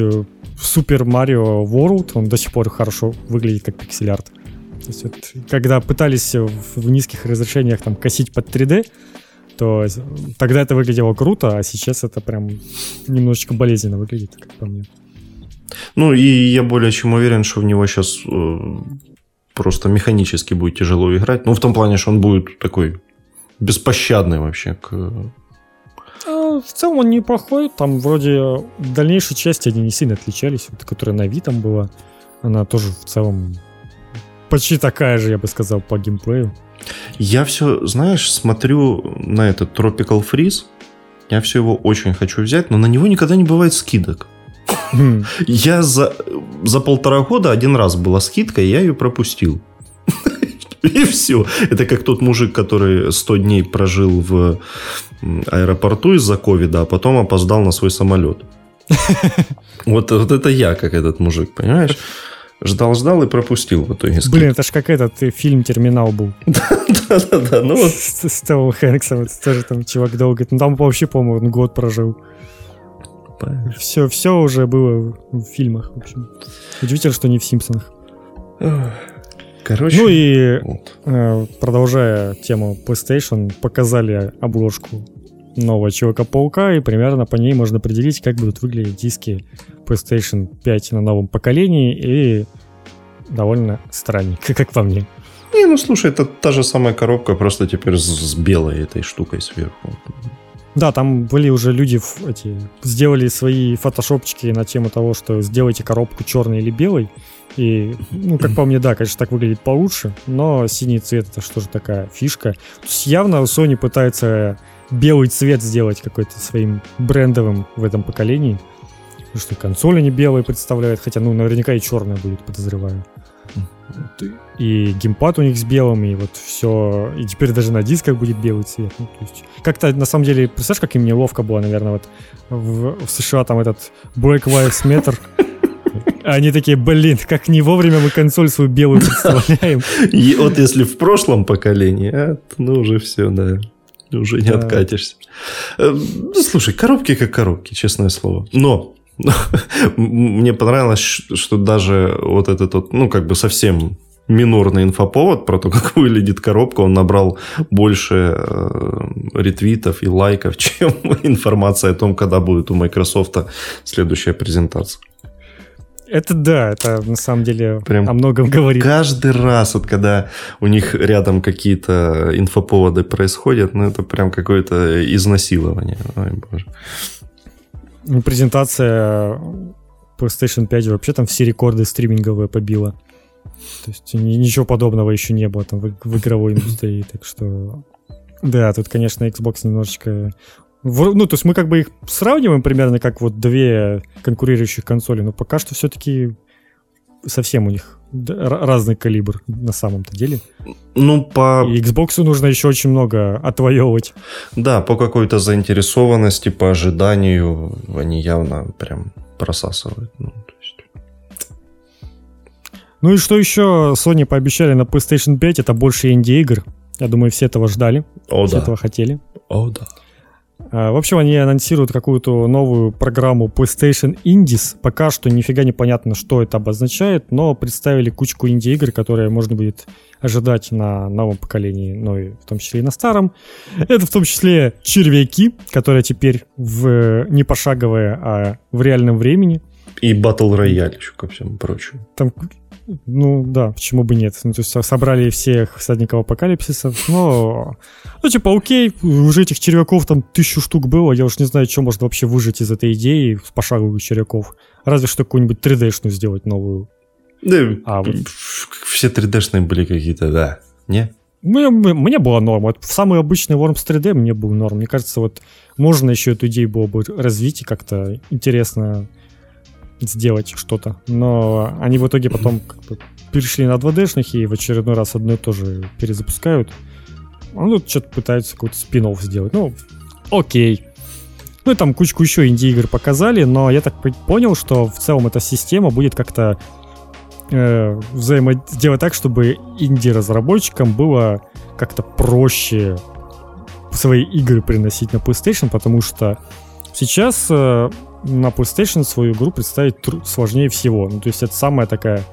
э, Super Mario World, он до сих пор хорошо выглядит как пиксель-арт. То есть вот, когда пытались в, в низких разрешениях там косить под 3D, то тогда это выглядело круто, а сейчас это прям немножечко болезненно выглядит, как по мне.
Ну и я более чем уверен, что в него сейчас э, просто механически будет тяжело играть. Ну, в том плане, что он будет такой беспощадный вообще к
в целом он неплохой. Там вроде дальнейшие части они не сильно отличались. Вот, которая на Витам была, она тоже в целом почти такая же, я бы сказал, по геймплею.
Я все, знаешь, смотрю на этот Tropical Freeze. Я все его очень хочу взять, но на него никогда не бывает скидок. Хм. Я за, за полтора года один раз была скидка, и я ее пропустил. И все. Это как тот мужик, который 100 дней прожил в аэропорту из-за ковида, а потом опоздал на свой самолет. Вот, вот это я, как этот мужик, понимаешь? Ждал-ждал и пропустил в итоге.
Блин, это ж как этот э, фильм «Терминал» был.
Да-да-да. Ну вот.
С Томом Хэнксом. Тоже там чувак долго... Ну там вообще, по-моему, год прожил. Все, все уже было в фильмах, в общем. Удивительно, что не в «Симпсонах».
Короче,
ну и вот. Э, продолжая тему PlayStation, показали обложку нового Человека-паука, и примерно по ней можно определить, как будут выглядеть диски PlayStation 5 на новом поколении, и довольно странненько, как по мне.
Не, ну слушай, это та же самая коробка, просто теперь с, с белой этой штукой сверху.
Да, там были уже люди эти, сделали свои фотошопчики на тему того, что сделайте коробку черной или белой, и, ну, как по мне, да, конечно, так выглядит получше, но синий цвет это что же такая фишка. То есть явно Sony пытается белый цвет сделать какой-то своим брендовым в этом поколении. Потому что консоль они белые представляют, хотя, ну, наверняка и черная будет, подозреваю. И геймпад у них с белым, и вот все. И теперь даже на дисках будет белый цвет. Ну, то есть, как-то на самом деле, представляешь, как им неловко было, наверное, вот в, в США там этот Black Lives Matter они такие, блин, как не вовремя мы консоль свою белую представляем.
И вот если в прошлом поколении, а, ну уже все, да. Уже не откатишься. Э, ну, слушай, коробки как коробки, честное слово. Но мне понравилось, что даже вот этот вот, ну, как бы совсем минорный инфоповод про то, как выглядит коробка, он набрал больше э, ретвитов и лайков, чем информация о том, когда будет у Microsoft следующая презентация.
Это да, это на самом деле Прям о многом говорит.
Каждый раз, вот когда у них рядом какие-то инфоповоды происходят, ну это прям какое-то изнасилование. Ой, боже.
Ну, презентация PlayStation 5 вообще там все рекорды стриминговые побила. То есть ничего подобного еще не было там в, в игровой индустрии, так что да, тут, конечно, Xbox немножечко ну, то есть мы как бы их сравниваем примерно как вот две конкурирующих консоли, но пока что все-таки совсем у них разный калибр на самом-то деле.
Ну, по...
И Xbox нужно еще очень много отвоевывать.
Да, по какой-то заинтересованности, по ожиданию они явно прям просасывают. Ну, есть...
ну и что еще Sony пообещали на PlayStation 5, это больше инди-игр. Я думаю, все этого ждали,
О,
все
да.
этого хотели.
О, да.
А, В общем, они анонсируют какую-то новую программу PlayStation Indies. Пока что нифига не понятно, что это обозначает, но представили кучку инди-игр, которые можно будет ожидать на новом поколении, ну и в том числе и на старом. Это в том числе червяки, которые теперь в не пошаговые, а в реальном времени.
И Battle Royale еще ко всему прочему.
Там, ну да, почему бы нет. Ну, то есть собрали всех всадников апокалипсиса, но... Ну, типа, окей, уже этих червяков там тысячу штук было, я уж не знаю, что можно вообще выжить из этой идеи пошаговых червяков. Разве что какую-нибудь 3D-шную сделать новую.
Да,
А, вот.
все 3D-шные были какие-то, да. Не?
Мне, мне было норм. Вот самый обычный Worms 3D мне был норм. Мне кажется, вот можно еще эту идею было бы развить и как-то интересно сделать что-то. Но они в итоге потом как бы перешли на 2D-шных и в очередной раз одно и то же перезапускают. А ну, что-то пытаются какой-то спин сделать. Ну, окей. Ну и там кучку еще инди-игр показали, но я так понял, что в целом эта система будет как-то э, взаимо... так, чтобы инди-разработчикам было как-то проще свои игры приносить на PlayStation, потому что сейчас э, на PlayStation свою игру представить тру- сложнее всего. Ну, то есть это самая такая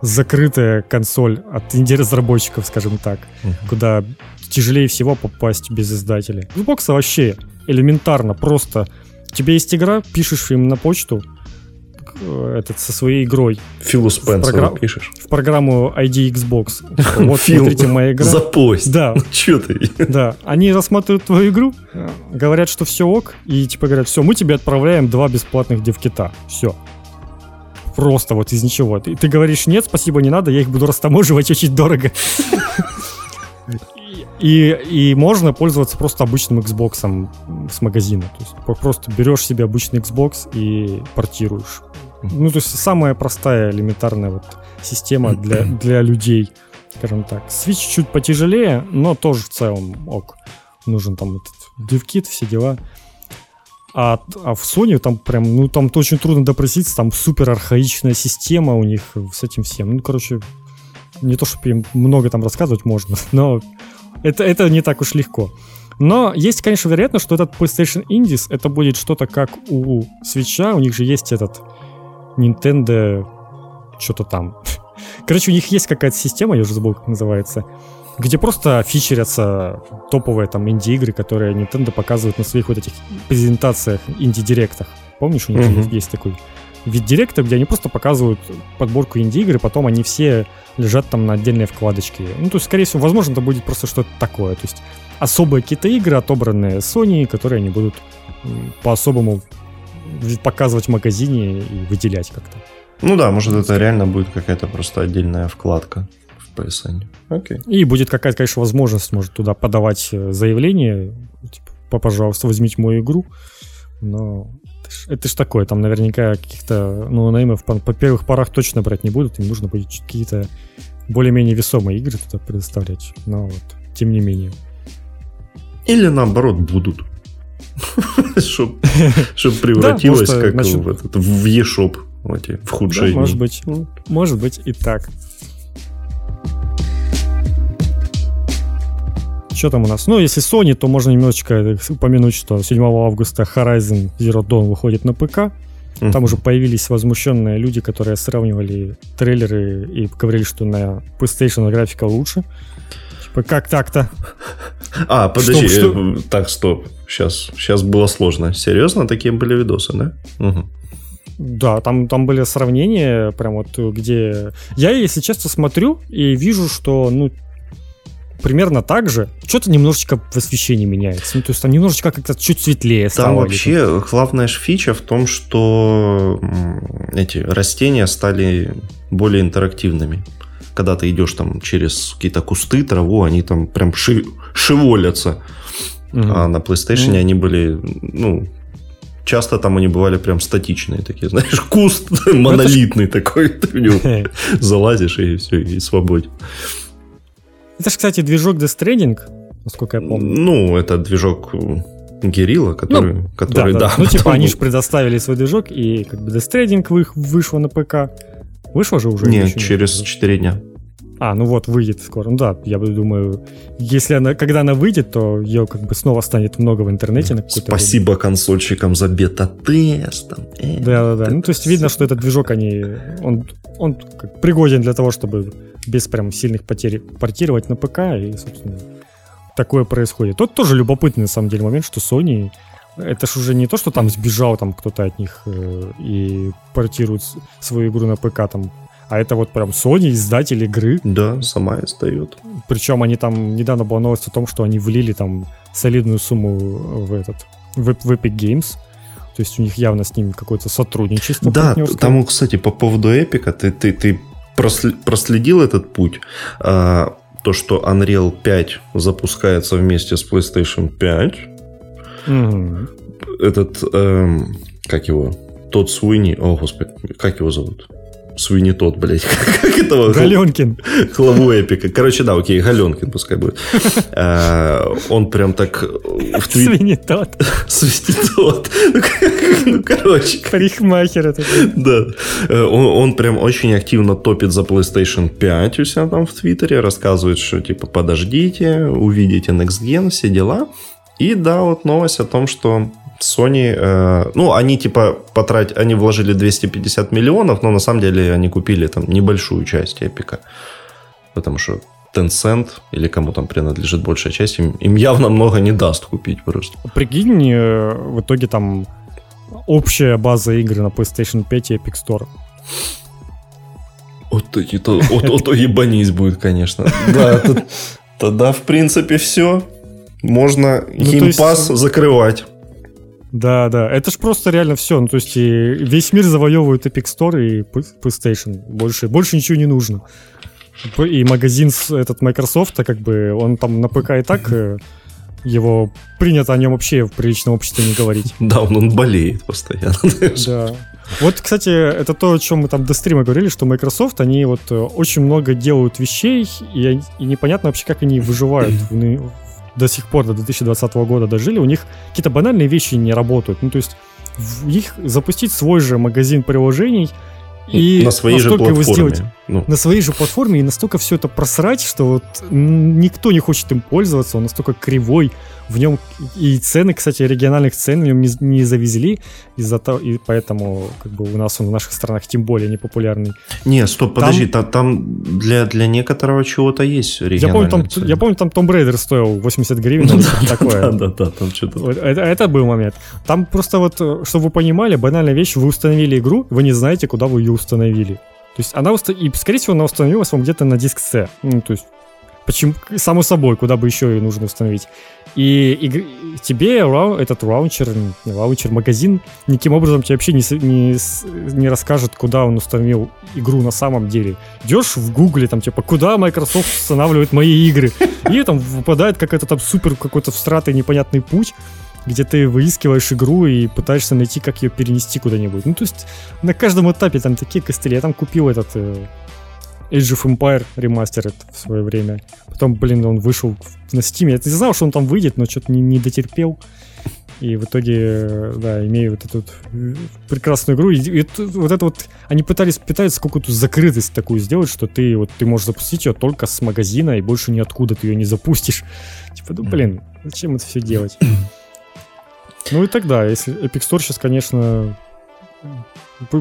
закрытая консоль от инди-разработчиков, скажем так,
Мгм.
куда тяжелее всего попасть без издателя. Xbox вообще элементарно, просто у тебя есть игра, пишешь им на почту этот со своей игрой
Филу Спенсеру
программ-
пишешь.
в программу ID Xbox. Вот,
Фил,
смотрите, моя игра.
Запость.
Да,
Ну, чё ты?
да. Они рассматривают твою игру, э, говорят, что все ок, и типа говорят, все, мы тебе отправляем два бесплатных девкита. Все. Просто вот из ничего. Ты, ты говоришь, нет, спасибо, не надо, я их буду растаможивать очень дорого. И, и можно пользоваться просто обычным Xbox с магазина. То есть просто берешь себе обычный Xbox и портируешь. Ну, то есть самая простая, элементарная вот система для, для людей, скажем так. Switch чуть потяжелее, но тоже в целом ок. Нужен там этот DevKit, все дела. А, а в Sony там прям, ну там очень трудно допроситься, там супер архаичная система у них с этим всем. Ну, короче, не то, чтобы им много там рассказывать можно, но это, это не так уж легко. Но есть, конечно, вероятность, что этот PlayStation Indies это будет что-то как у Switch, у них же есть этот Nintendo что-то там. Короче, у них есть какая-то система, я уже забыл, как называется, где просто фичерятся топовые там инди-игры, которые Nintendo показывают на своих вот этих презентациях, инди-директах. Помнишь, у них
Мгм.
есть, такой вид директа, где они просто показывают подборку инди-игр, и потом они все лежат там на отдельной вкладочке. Ну, то есть, скорее всего, возможно, это будет просто что-то такое. То есть, особые какие-то игры, отобранные Sony, которые они будут по-особому показывать в магазине и выделять как-то.
Ну да, может это реально будет какая-то просто отдельная вкладка в PSN. Окей.
И будет какая-то, конечно, возможность, может, туда подавать э, заявление, типа, «По- пожалуйста, возьмите мою игру. Но это ж, это ж такое, там наверняка каких-то, ну, неймов по, по первых порах точно брать не будут, им нужно будет какие-то более-менее весомые игры туда предоставлять. Но вот, тем не менее.
Или наоборот будут. Чтобы превратилось как в eShop. В худшие
может быть.
Ну,
Может быть и так. Что там у нас? Ну, если Sony, то можно немножечко упомянуть, что 7 августа Horizon Zero Dawn выходит на ПК. Там уже появились возмущенные люди, которые сравнивали трейлеры и говорили, что на PlayStation графика лучше. Типа, как так-то?
А, подожди,
Что-
э, так, стоп. Сейчас, сейчас было сложно. Серьезно, такие были видосы, да? Мгм.
Да, там, там были сравнения, прям вот где... Я, если честно, смотрю и вижу, что, ну, примерно так же. Что-то немножечко в освещении меняется. Ну, то есть там немножечко как-то чуть светлее стало.
Там вообще главная ж фича в том, что эти растения стали более интерактивными. Когда ты идешь там через какие-то кусты, траву, они там прям ши- шеволятся.
Мгм.
А на PlayStation
Ну.
они были, ну, часто там они бывали прям статичные такие, знаешь, куст монолитный такой, ты в него залазишь и все, и свободен.
Это же, кстати, движок Death Stranding, насколько я помню.
Ну, это движок Герилла, который, ну, который, да, да,
да. Ну, типа, они же предоставили свой движок, и как бы Death Stranding вышло на ПК. Вышло же уже?
Нет, через 4 дня.
А, ну вот, выйдет скоро. Ну да, я думаю, если она, когда она выйдет, то ее как бы снова станет много в интернете. На
Спасибо время. консольщикам за бета-тест.
Э, да, да, да. Ну, то есть видно, что этот движок, они, он, он как, пригоден для того, чтобы без прям сильных потерь портировать на ПК, и, собственно, такое происходит. Тот тоже любопытный, на самом деле, момент, что Sony это ж уже не то, что там сбежал там кто-то от них э, и портирует свою игру на ПК там а это вот прям Sony, издатель игры.
Да, сама издает.
Причем они там, недавно была новость о том, что они влили там солидную сумму в этот, в, в Epic Games. То есть у них явно с ними какое-то сотрудничество.
Да, там, кстати, по поводу Epic, ты, ты, ты проследил этот путь. А, то, что Unreal 5 запускается вместе с PlayStation 5. Угу. Этот, эм, как его, тот Суини, о господи, как его зовут? Суини тот, блядь. Как этого?
Галенкин.
Главу эпика. Короче, да, окей, Галенкин пускай будет. А, он прям так...
Суини тот.
Суини тот. Ну, короче.
Парикмахер это.
Да. Э, он прям очень активно топит за PlayStation 5 у себя там в Твиттере, рассказывает, что типа подождите, увидите Next Gen, все дела. И да, вот новость о том, что Sony, э, ну, они типа потратили, они вложили 250 миллионов, но на самом деле они купили там небольшую часть Эпика. Потому что Tencent или кому там принадлежит большая часть, им, им явно много не даст купить просто.
Прикинь, э, в итоге там общая база игр на PlayStation 5 и Epic Store.
Вот, то, вот, вот то ебанись будет, конечно. Да, тогда, в принципе, все. Можно ну, есть... закрывать.
Да, да. Это ж просто реально все. Ну, то есть и весь мир завоевывает Epic Store и PlayStation. Больше, больше ничего не нужно. И магазин этот Microsoft, как бы, он там на ПК и так э, его принято о нем вообще в приличном обществе не говорить.
Да, он, он болеет постоянно.
Да. Вот, кстати, это то, о чем мы там до стрима говорили, что Microsoft, они вот э, очень много делают вещей, и, и непонятно вообще, как они выживают в, до сих пор, до 2020 года дожили, у них какие-то банальные вещи не работают. Ну, то есть в их запустить свой же магазин приложений – и
на своей же платформе. Его сделать,
ну. На своей же платформе и настолько все это просрать, что вот никто не хочет им пользоваться, он настолько кривой, в нем и цены, кстати, региональных цен в нем не, не завезли, из-за того, и поэтому как бы у нас он в наших странах тем более не популярный.
Не, стоп, подожди, там, там для, для некоторого чего-то есть
я помню, там, цены. я помню, там Том Брейдер стоил 80 гривен, такое.
Да, да, да, там что-то.
Это был момент. Там просто вот, чтобы вы понимали, банальная вещь, вы установили игру, вы не знаете, куда вы ее установили. То есть она, и скорее всего, она установилась вам где-то на диск C. Ну, то есть Почему? Само собой, куда бы еще ее нужно установить. И, и тебе этот раунчер, раунчер, магазин никаким образом тебе вообще не, не, не расскажет, куда он установил игру на самом деле. Идешь в гугле, там, типа, куда Microsoft устанавливает мои игры, и там выпадает какой-то там супер какой-то всратый непонятный путь, где ты выискиваешь игру и пытаешься найти, как ее перенести куда-нибудь. Ну, то есть на каждом этапе там такие костыли. Я там купил этот э, Age of Empire ремастерит в свое время. Потом, блин, он вышел на Steam. Я не знал, что он там выйдет, но что-то не, не дотерпел. И в итоге, да, имею вот эту вот прекрасную игру. И, и вот это вот, они пытались, пытаются какую-то закрытость такую сделать, что ты вот ты можешь запустить ее только с магазина, и больше ниоткуда ты ее не запустишь. Типа, ну блин, зачем это все делать? Ну и тогда, если Epic Store сейчас, конечно,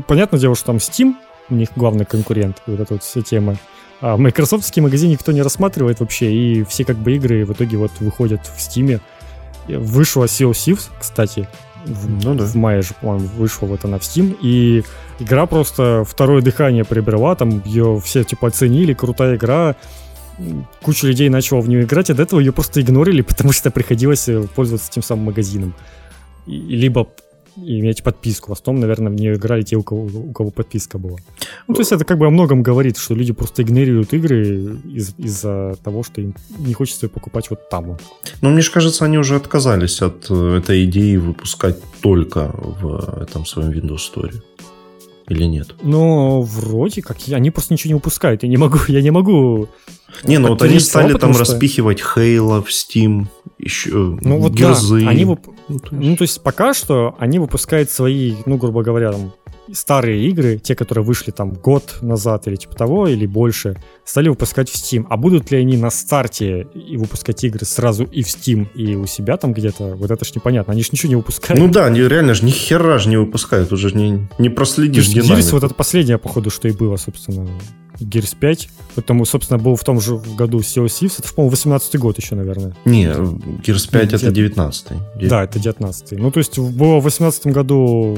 понятное дело, что там Steam, у них главный конкурент, вот эта вот вся тема. А майкрософтский магазин никто не рассматривает вообще, и все как бы игры в итоге вот выходят в Стиме. Вышла Sea of Thieves, кстати, в, ну, да. в мае же, по-моему, вышла вот она в Steam, и игра просто второе дыхание приобрела, там ее все типа оценили, крутая игра, куча людей начала в нее играть, а до этого ее просто игнорили, потому что приходилось э, пользоваться тем самым магазином. Либо иметь подписку. В основном, наверное, в нее играли те, у кого, у кого подписка была. Ну, то есть это как бы о многом говорит, что люди просто игнорируют игры из- из-за того, что им не хочется покупать вот там.
Ну, мне же кажется, они уже отказались от э, этой идеи выпускать только в этом своем Windows Store. Или нет?
Но вроде как они просто ничего не выпускают. Я не могу, я не могу.
Не, ну вот они стали там
что-
распихивать Halo в Steam, еще
Ну вот
Герзы.
да, они вып-
Ну, то есть-
Ну, то есть пока что они выпускают свои, ну, грубо говоря, там, старые игры, те, которые вышли там год назад или типа того, или больше, стали выпускать в Steam. А будут ли они на старте и выпускать игры сразу и в Steam, и у себя там где-то, вот это ж непонятно. Они же ничего не выпускают.
Ну да, они реально же ни хера же не выпускают, уже ж не, не проследишь динамику.
Gears вот это последнее, походу, что и было, собственно, Gears 5. Потому, собственно, был в том же году Sea of Thieves. Это, по-моему, 18 год еще, наверное.
Не, Gears 5 это
Где-
19
Да, это 19 Ну, то есть было в 18 году...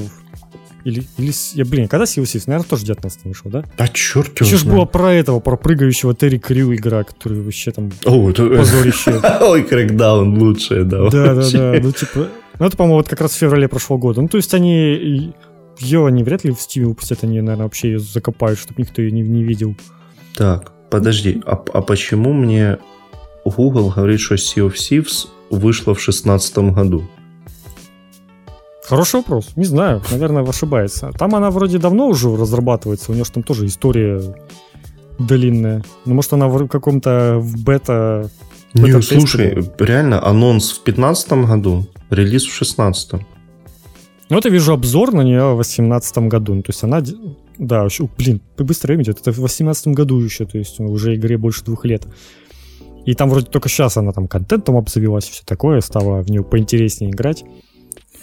Или, или, я, блин, когда Sea of Thieves? Наверное, тоже в 19 вышел, да?
А черт его
Еще ж было про этого, про прыгающего Терри Крю игра, который вообще там
О, это...
позорище.
Ой, Крэкдаун лучшее, да.
Да, да,
вообще.
да. Ну, типа, ну, это, по-моему, вот как раз в феврале прошлого года. Ну, то есть они ее они вряд ли в Steam выпустят, они, наверное, вообще ее закопают, чтобы никто ее не, не видел.
Так, подожди, а, а почему мне Google говорит, что Sea of Thieves вышла в шестнадцатом году?
Хороший вопрос. Не знаю, наверное, ошибается. Там она вроде давно уже разрабатывается, у нее же там тоже история длинная. Ну, может, она в каком-то в бета...
Не, слушай, реально, анонс в пятнадцатом году, релиз в шестнадцатом.
Ну, вот я вижу обзор на нее в 2018 году. Ну, то есть она... Да, еще, блин, быстро время идет. Это в 2018 году еще, то есть уже игре больше двух лет. И там вроде только сейчас она там контентом обзавелась, все такое, стало в нее поинтереснее играть.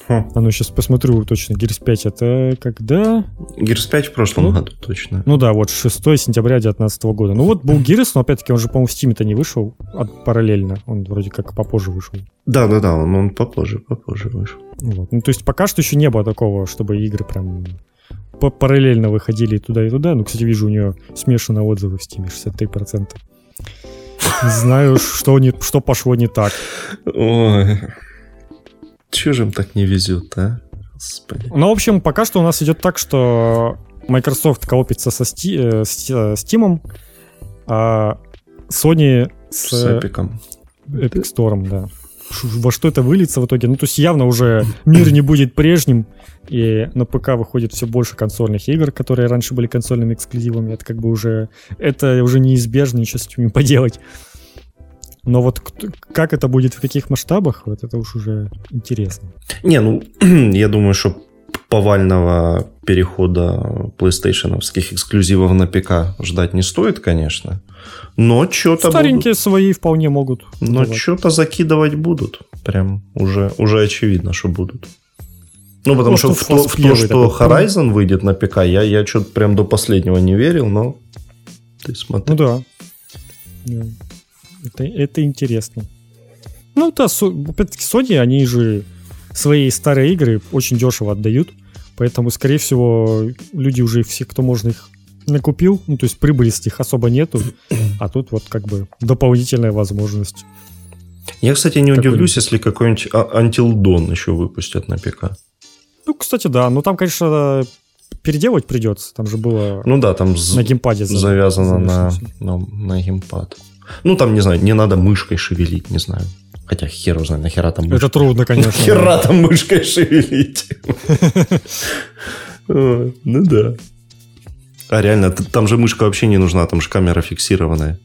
Хм.
А ну, сейчас посмотрю точно. Gears 5 это когда?
Gears 5 в прошлом
Ну,
году, точно.
Ну да, вот 6 сентября 2019 года. Ну вот был Gears, но опять-таки он же, по-моему, в Steam-то не вышел от- параллельно. Он вроде как попозже вышел.
Да-да-да, он, он попозже, попозже вышел.
Вот. Ну, то есть пока что еще не было такого, чтобы игры прям па- параллельно выходили и туда, и туда. Ну, кстати, вижу у нее смешанные отзывы в Steam, 63%. Не знаю, что, не, что пошло не так.
Ой, чего же им так не везет, а? Господи.
Ну, в общем, пока что у нас идет так, что Microsoft коопится со Сти- э, э, Steam, а Sony с,
С эпиком.
Epic Store, да. Во что это выльется в итоге? Ну, то есть явно уже мир не будет прежним, и на ПК выходит все больше консольных игр, которые раньше были консольными эксклюзивами. Это как бы уже... Это уже неизбежно, ничего с этим не поделать. Но вот как это будет, в каких масштабах, вот это уж уже интересно.
Не, ну, я думаю, что повального перехода PlayStation эксклюзивов на ПК ждать не стоит, конечно. Но что-то
Старенькие свои вполне могут.
Но что-то закидывать будут. Прям уже, уже очевидно, что будут. Ну, потому
Ну,
что
что
в то, в то, что. Horizon выйдет на ПК, я, я что-то прям до последнего не верил, но ты смотри.
Ну да. Это, это интересно. Ну да, опять-таки Sony, они же свои старые игры очень дешево отдают, поэтому, скорее всего, люди уже все, кто можно их накупил, ну то есть прибыли с них особо нету, а тут вот как бы дополнительная возможность.
Я, кстати, не
Какой-нибудь.
удивлюсь, если какой-нибудь а- Dawn еще выпустят на ПК.
Ну, кстати, да, ну там, конечно, переделывать придется, там же было
Ну да, там
на геймпаде за-
завязано на, на, на геймпад. Ну, там, не знаю, не надо мышкой шевелить, не знаю. Хотя хер его знает, нахера там мышкой.
Это трудно, конечно. да.
Хера там мышкой шевелить. Ну да. А реально, там же мышка вообще не нужна, там же камера фиксированная.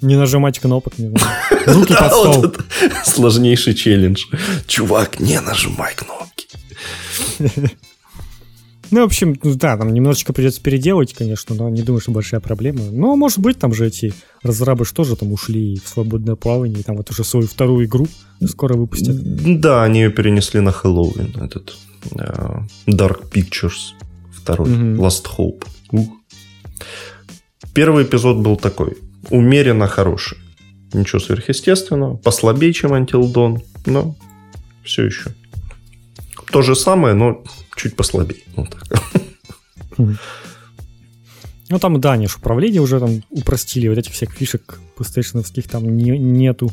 Не нажимать кнопок, не знаю. Руки под стол.
Сложнейший челлендж. Чувак, не нажимай кнопки.
Ну, в общем, ну да, там немножечко придется переделать, конечно, но не думаю, что большая проблема. Но, может быть, там же эти разрабы что же там ушли в свободное плавание, и там вот уже свою вторую игру скоро выпустят.
Да, они ее перенесли на Хэллоуин, этот э, Dark Pictures второй,
Мгм.
Last Hope. Ух. Первый эпизод был такой, умеренно хороший. Ничего сверхъестественного, послабее, чем Until Dawn, но все еще. То же самое, но чуть послабее. Вот так.
Ну, там, да, они ж управление уже там упростили, вот этих всех фишек PlayStation там не- нету,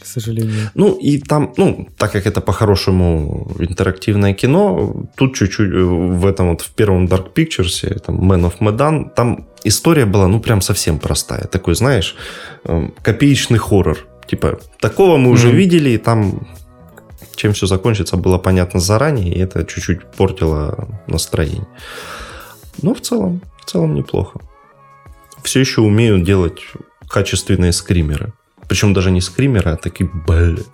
к сожалению.
Ну, и там, ну, так как это по-хорошему интерактивное кино, тут чуть-чуть в этом вот, в первом Dark Pictures, там, Man of Medan, там история была, ну, прям совсем простая. Такой, знаешь, эм, копеечный хоррор. Типа, такого мы уже mm-hmm. видели, и там чем все закончится, было понятно заранее, и это чуть-чуть портило настроение. Но в целом, в целом неплохо. Все еще умеют делать качественные скримеры. Причем даже не скримеры, а такие, блин.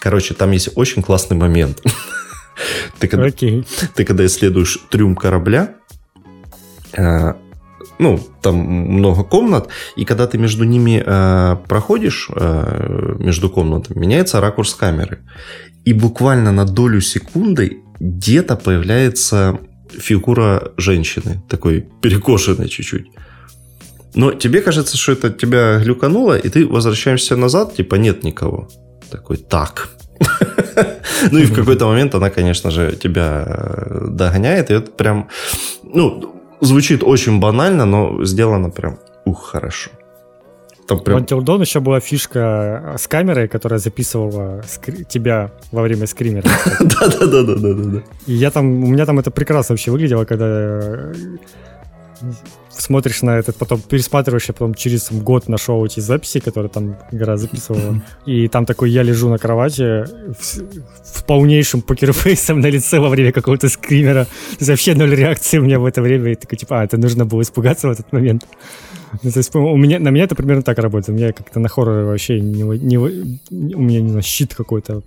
Короче, там есть очень классный момент. Ты когда, okay. ты когда исследуешь трюм корабля, э, ну, там много комнат, и когда ты между ними э, проходишь, э, между комнатами, меняется ракурс камеры. И буквально на долю секунды где-то появляется фигура женщины, такой перекошенной чуть-чуть. Но тебе кажется, что это тебя глюкануло, и ты возвращаешься назад, типа нет никого. Такой, так. Ну и в какой-то момент она, конечно же, тебя э, догоняет, и это прям, ну, звучит очень банально, но сделано прям, ух, хорошо.
Там прям... Until Dawn еще была фишка с камерой, которая записывала скри- тебя во время скримера.
Да-да-да-да-да-да.
И я там, у меня там это прекрасно вообще выглядело, когда э, смотришь на этот, потом пересматриваешь, я потом через год нашел эти записи, которые там игра записывала. И там такой я лежу на кровати в, в полнейшем покерфейсом на лице во время какого-то скримера. Вообще ноль реакции у меня в это время. И такой, типа, а, это нужно было испугаться в этот момент. Ну, то есть у меня, на меня это примерно так работает. У меня как-то на хоррор вообще не, не, у меня, не знаю, щит какой-то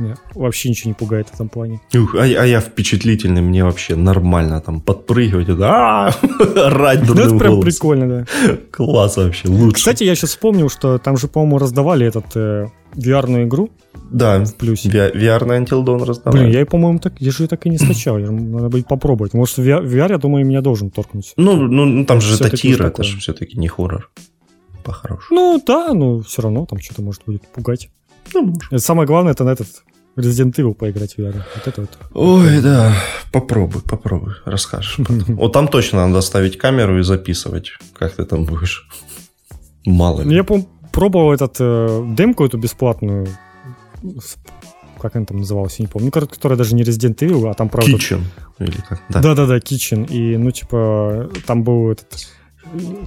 меня вообще ничего не пугает в этом плане.
Ух, а, а я впечатлительный, мне вообще нормально там подпрыгивать, да, орать
Ну, это прям прикольно, да.
Класс вообще, лучше.
Кстати, я сейчас вспомнил, что там же, по-моему, раздавали этот э, VR-ную игру.
Да, в плюсе. VR на Until Dawn раздавали.
Блин, я, по-моему, так, я же так и не скачал. Надо будет попробовать. Может, в VR, VR, я думаю, меня должен торкнуть.
Ну, ну, ну там же это тир, это же все-таки не хоррор. По-хорошему.
Ну, да, но все равно там что-то может будет пугать. Ну, может. Самое главное, это на этот Resident Evil поиграть в VR. Вот это вот.
Ой, да. Попробуй, попробуй. Расскажешь. Вот там точно надо ставить камеру и записывать, как ты там будешь. Мало ли.
Я пробовал этот э, демку эту бесплатную. Как она там называлась, я не помню. Ну, которая даже не Resident Evil, а там правда...
Kitchen. Или как?
Да-да-да, Kitchen. И, ну, типа, там был этот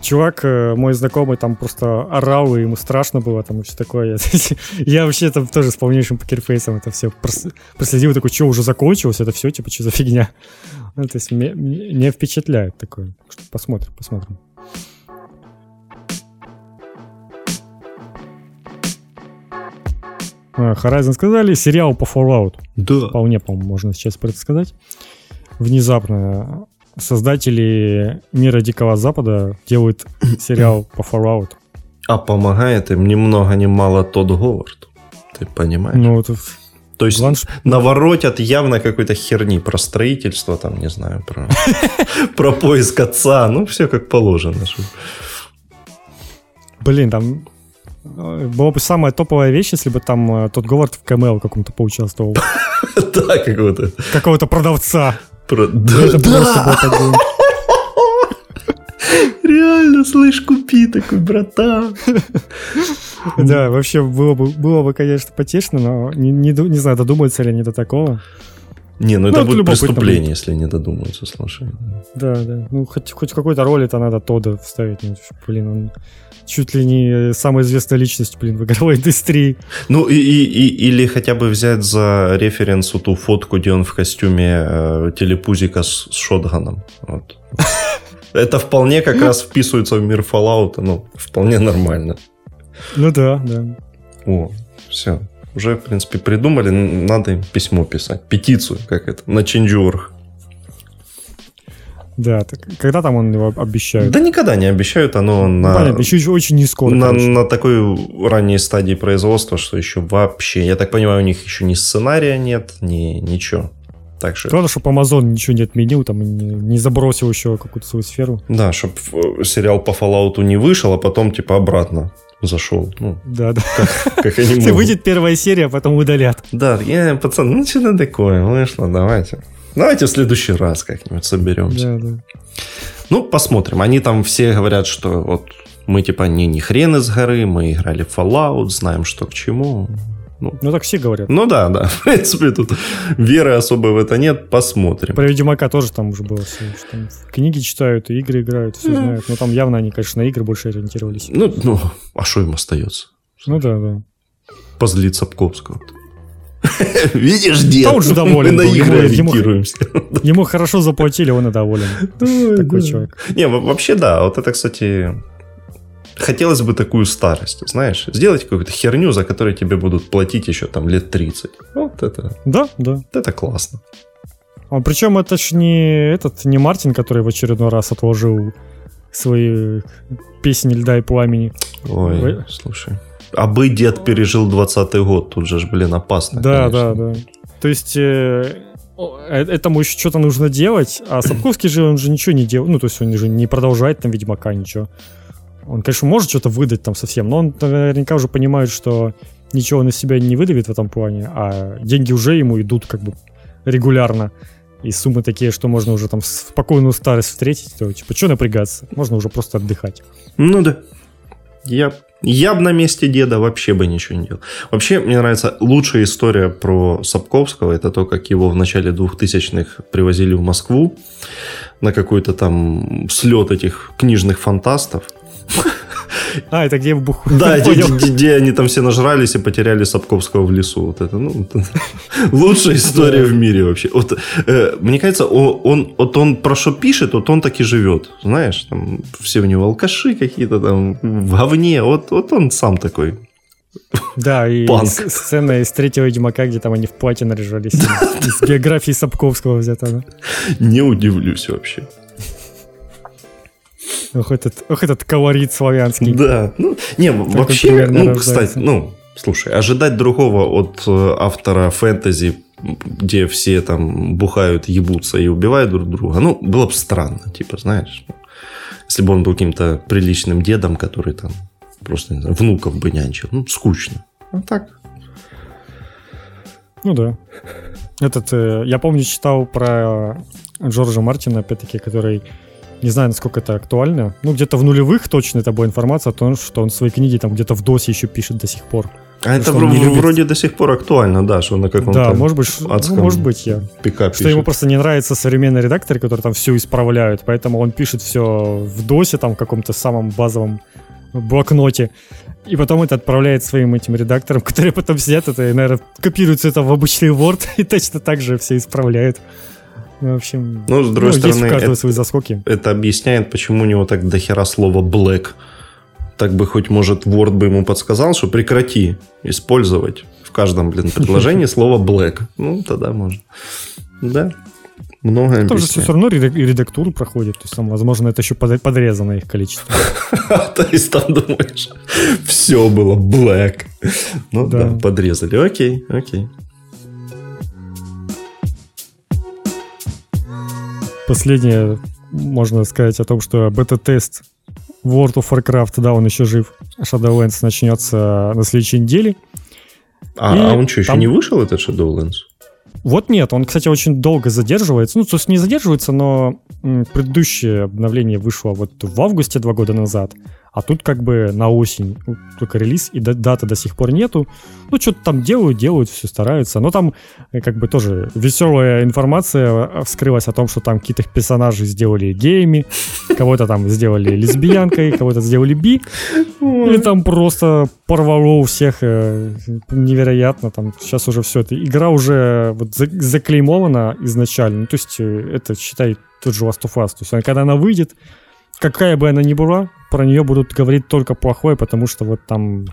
чувак, э, мой знакомый, там просто орал, и ему страшно было, там и все такое. Я вообще там тоже с полнейшим покерфейсом это все проследил, такой, что, уже закончилось, это все, типа, что за фигня? Ну, то есть не впечатляет такое. Посмотрим, посмотрим. А, Horizon сказали, сериал по Fallout.
Да.
Вполне, по-моему, можно сейчас про это сказать. Внезапно создатели мира Дикого Запада делают сериал по Fallout.
А помогает им ни много ни мало тот Говард. Ты понимаешь?
Ну, это...
То есть Бланш... наворотят явно какой-то херни про строительство, там, не знаю, про, про поиск отца. Ну, все как положено.
Блин, там э, была бы самая топовая вещь, если бы там э, тот Говард в КМЛ каком-то поучаствовал.
Да, какого-то.
Какого-то продавца.
Про... Да, это да. просто было Реально, слышь, купи такой, братан.
Да, вообще было бы, было бы, конечно, потешно, но не, не, не знаю, додумаются ли они до такого.
Не, ну, ну это будет преступление, будет. если не додумаются, слушай.
Да, да. Ну, хоть, хоть какой-то роли это надо Тода вставить. Ну, блин, он чуть ли не самая известная личность, блин, в игровой индустрии.
Ну, и, и, и, или хотя бы взять за референс ту фотку, где он в костюме э, телепузика с, с шотганом. Вот. Это вполне как раз вписывается в мир Fallout, ну, вполне нормально.
Ну да, да.
О, все. Уже, в принципе, придумали, надо им письмо писать, петицию, как это, на Change.org.
Да, так, когда там он его обещают?
Да никогда не обещают, оно на...
Понятно, еще очень не скоро.
На, на такой ранней стадии производства, что еще вообще, я так понимаю, у них еще ни сценария нет, ни ничего. Так что...
Главное, чтобы Amazon ничего не отменил, там не, не забросил еще какую-то свою сферу.
Да, чтобы э, сериал по Fallout не вышел, а потом типа обратно зашел. Ну,
да, да.
Как, как они могут.
Выйдет первая серия, а потом удалят.
Да, я, пацан, ну что такое, вышло, давайте. Давайте в следующий раз как-нибудь соберемся. Да, да. Ну, посмотрим. Они там все говорят, что вот Мы типа не, не хрен из горы, мы играли в Fallout, знаем, что к чему.
Ну, ну так все говорят.
Ну да, да. В принципе, тут веры особой в это нет. Посмотрим.
Про Ведьмака тоже там уже было все. Что там книги читают, игры играют, все знают. Но там явно они, конечно, на игры больше ориентировались.
Ну, ну а что им остается?
Ну да, да.
Позлить Сапковского. Видишь, дед,
он же доволен
мы на
был.
игры
Ему-
ориентируемся.
Ему хорошо заплатили, он и доволен. Такой человек.
Не, во- вообще да, вот это, кстати, хотелось бы такую старость, знаешь, сделать какую-то херню, за которую тебе будут платить еще там лет 30. Вот это,
Да, да.
вот это классно.
А причем это ж не этот, не Мартин, который в очередной раз отложил свои песни льда и пламени.
Ой,
Ой.
слушай. А бы дед пережил 20-й год, тут же, ж, блин, опасно.
Да,
конечно.
да, да. То есть э, э, этому еще что-то нужно делать, а Сапковский же, он же ничего не делает, ну, то есть он же не продолжает там Ведьмака, ничего. Он, конечно, может что-то выдать там совсем, но он наверняка уже понимает, что ничего он из себя не выдавит в этом плане, а деньги уже ему идут как бы регулярно. И суммы такие, что можно уже там спокойную старость встретить, то типа, что напрягаться? Можно уже просто отдыхать.
Ну да. Я, я бы на месте деда вообще бы ничего не делал. Вообще, мне нравится лучшая история про Сапковского. Это то, как его в начале 2000-х привозили в Москву на какой-то там слет этих книжных фантастов.
А, это где в Буху?
Да, где, они там все нажрались и потеряли Сапковского в лесу. Вот это, ну, лучшая история в мире вообще. Вот, э, мне кажется, он, вот он про что пишет, вот он так и живет. Знаешь, там все у него алкаши какие-то там в говне. Вот, вот он сам такой.
Да, и
Панк.
сцена из третьего Ведьмака, где там они в платье наряжались. Из географии Сапковского взята?
Не удивлюсь вообще.
Ох, этот, ох, этот колорит славянский.
Да. Ну, не, вообще,
примерно
ну,
рождается.
кстати, ну, слушай, ожидать другого от э, автора фэнтези, где все там бухают, ебутся и убивают друг друга, ну, было бы странно, типа, знаешь. ну, Если бы он был каким-то приличным дедом, который там просто, не знаю, внуков бы нянчил. Ну, скучно. А так,
Ну да. Этот, э, я помню, читал про Джорджа Мартина, опять-таки, который, не знаю, насколько это актуально, ну, где-то в нулевых точно это была информация о том, что он свои книги там где-то в ДОСе еще пишет до сих пор.
А это
любит.
вроде до сих пор актуально, да, что на каком-то
Да, может быть, ну, может быть, я.
пика
Что ему
пишет.
просто не нравится современный редактор, который там все исправляют, поэтому он пишет все в ДОСе, там, в каком-то самом базовом блокноте, и потом это отправляет своим этим редакторам, которые потом сидят это и, наверное, копируют все это в обычный Word и точно так же все исправляют. Ну, в общем,
Ну, с другой
ну, есть
стороны,
у каждого
это-
свои заскоки.
это объясняет, почему у него так дохера слова black. Так бы хоть, может, Word бы ему подсказал, что прекрати использовать в каждом, блин, предложении слово black. Ну, тогда можно. Да. Много
Там же все равно редактуру проходит, то есть там, возможно, это еще под- подрезано их количество.
То есть там думаешь, все было black. Ну Да. подрезали. Окей, окей.
Последнее можно сказать о том, что бета-тест World of Warcraft, да, он еще жив. Shadowlands начнется на следующей неделе.
А,
И
а он что, еще
там-
не вышел, этот Shadowlands?
Вот нет, он, кстати, очень долго задерживается. Ну, то есть не задерживается, но предыдущее обновление вышло вот в августе два года назад, а тут как бы на осень только релиз, и да- даты до сих пор нету. Ну, что-то там делают, делают, все стараются. Но там э, как бы тоже веселая информация э, вскрылась о том, что там какие-то персонажи сделали геями, кого-то там сделали лесбиянкой, кого-то сделали би. Или там просто порвало у всех э, невероятно. Там сейчас уже все это. Игра уже вот за- заклеймована изначально. Ну, то есть это, считай, тот же Last of Us. То есть когда она выйдет, какая бы она ни была, про нее будут говорить только плохое, потому что вот там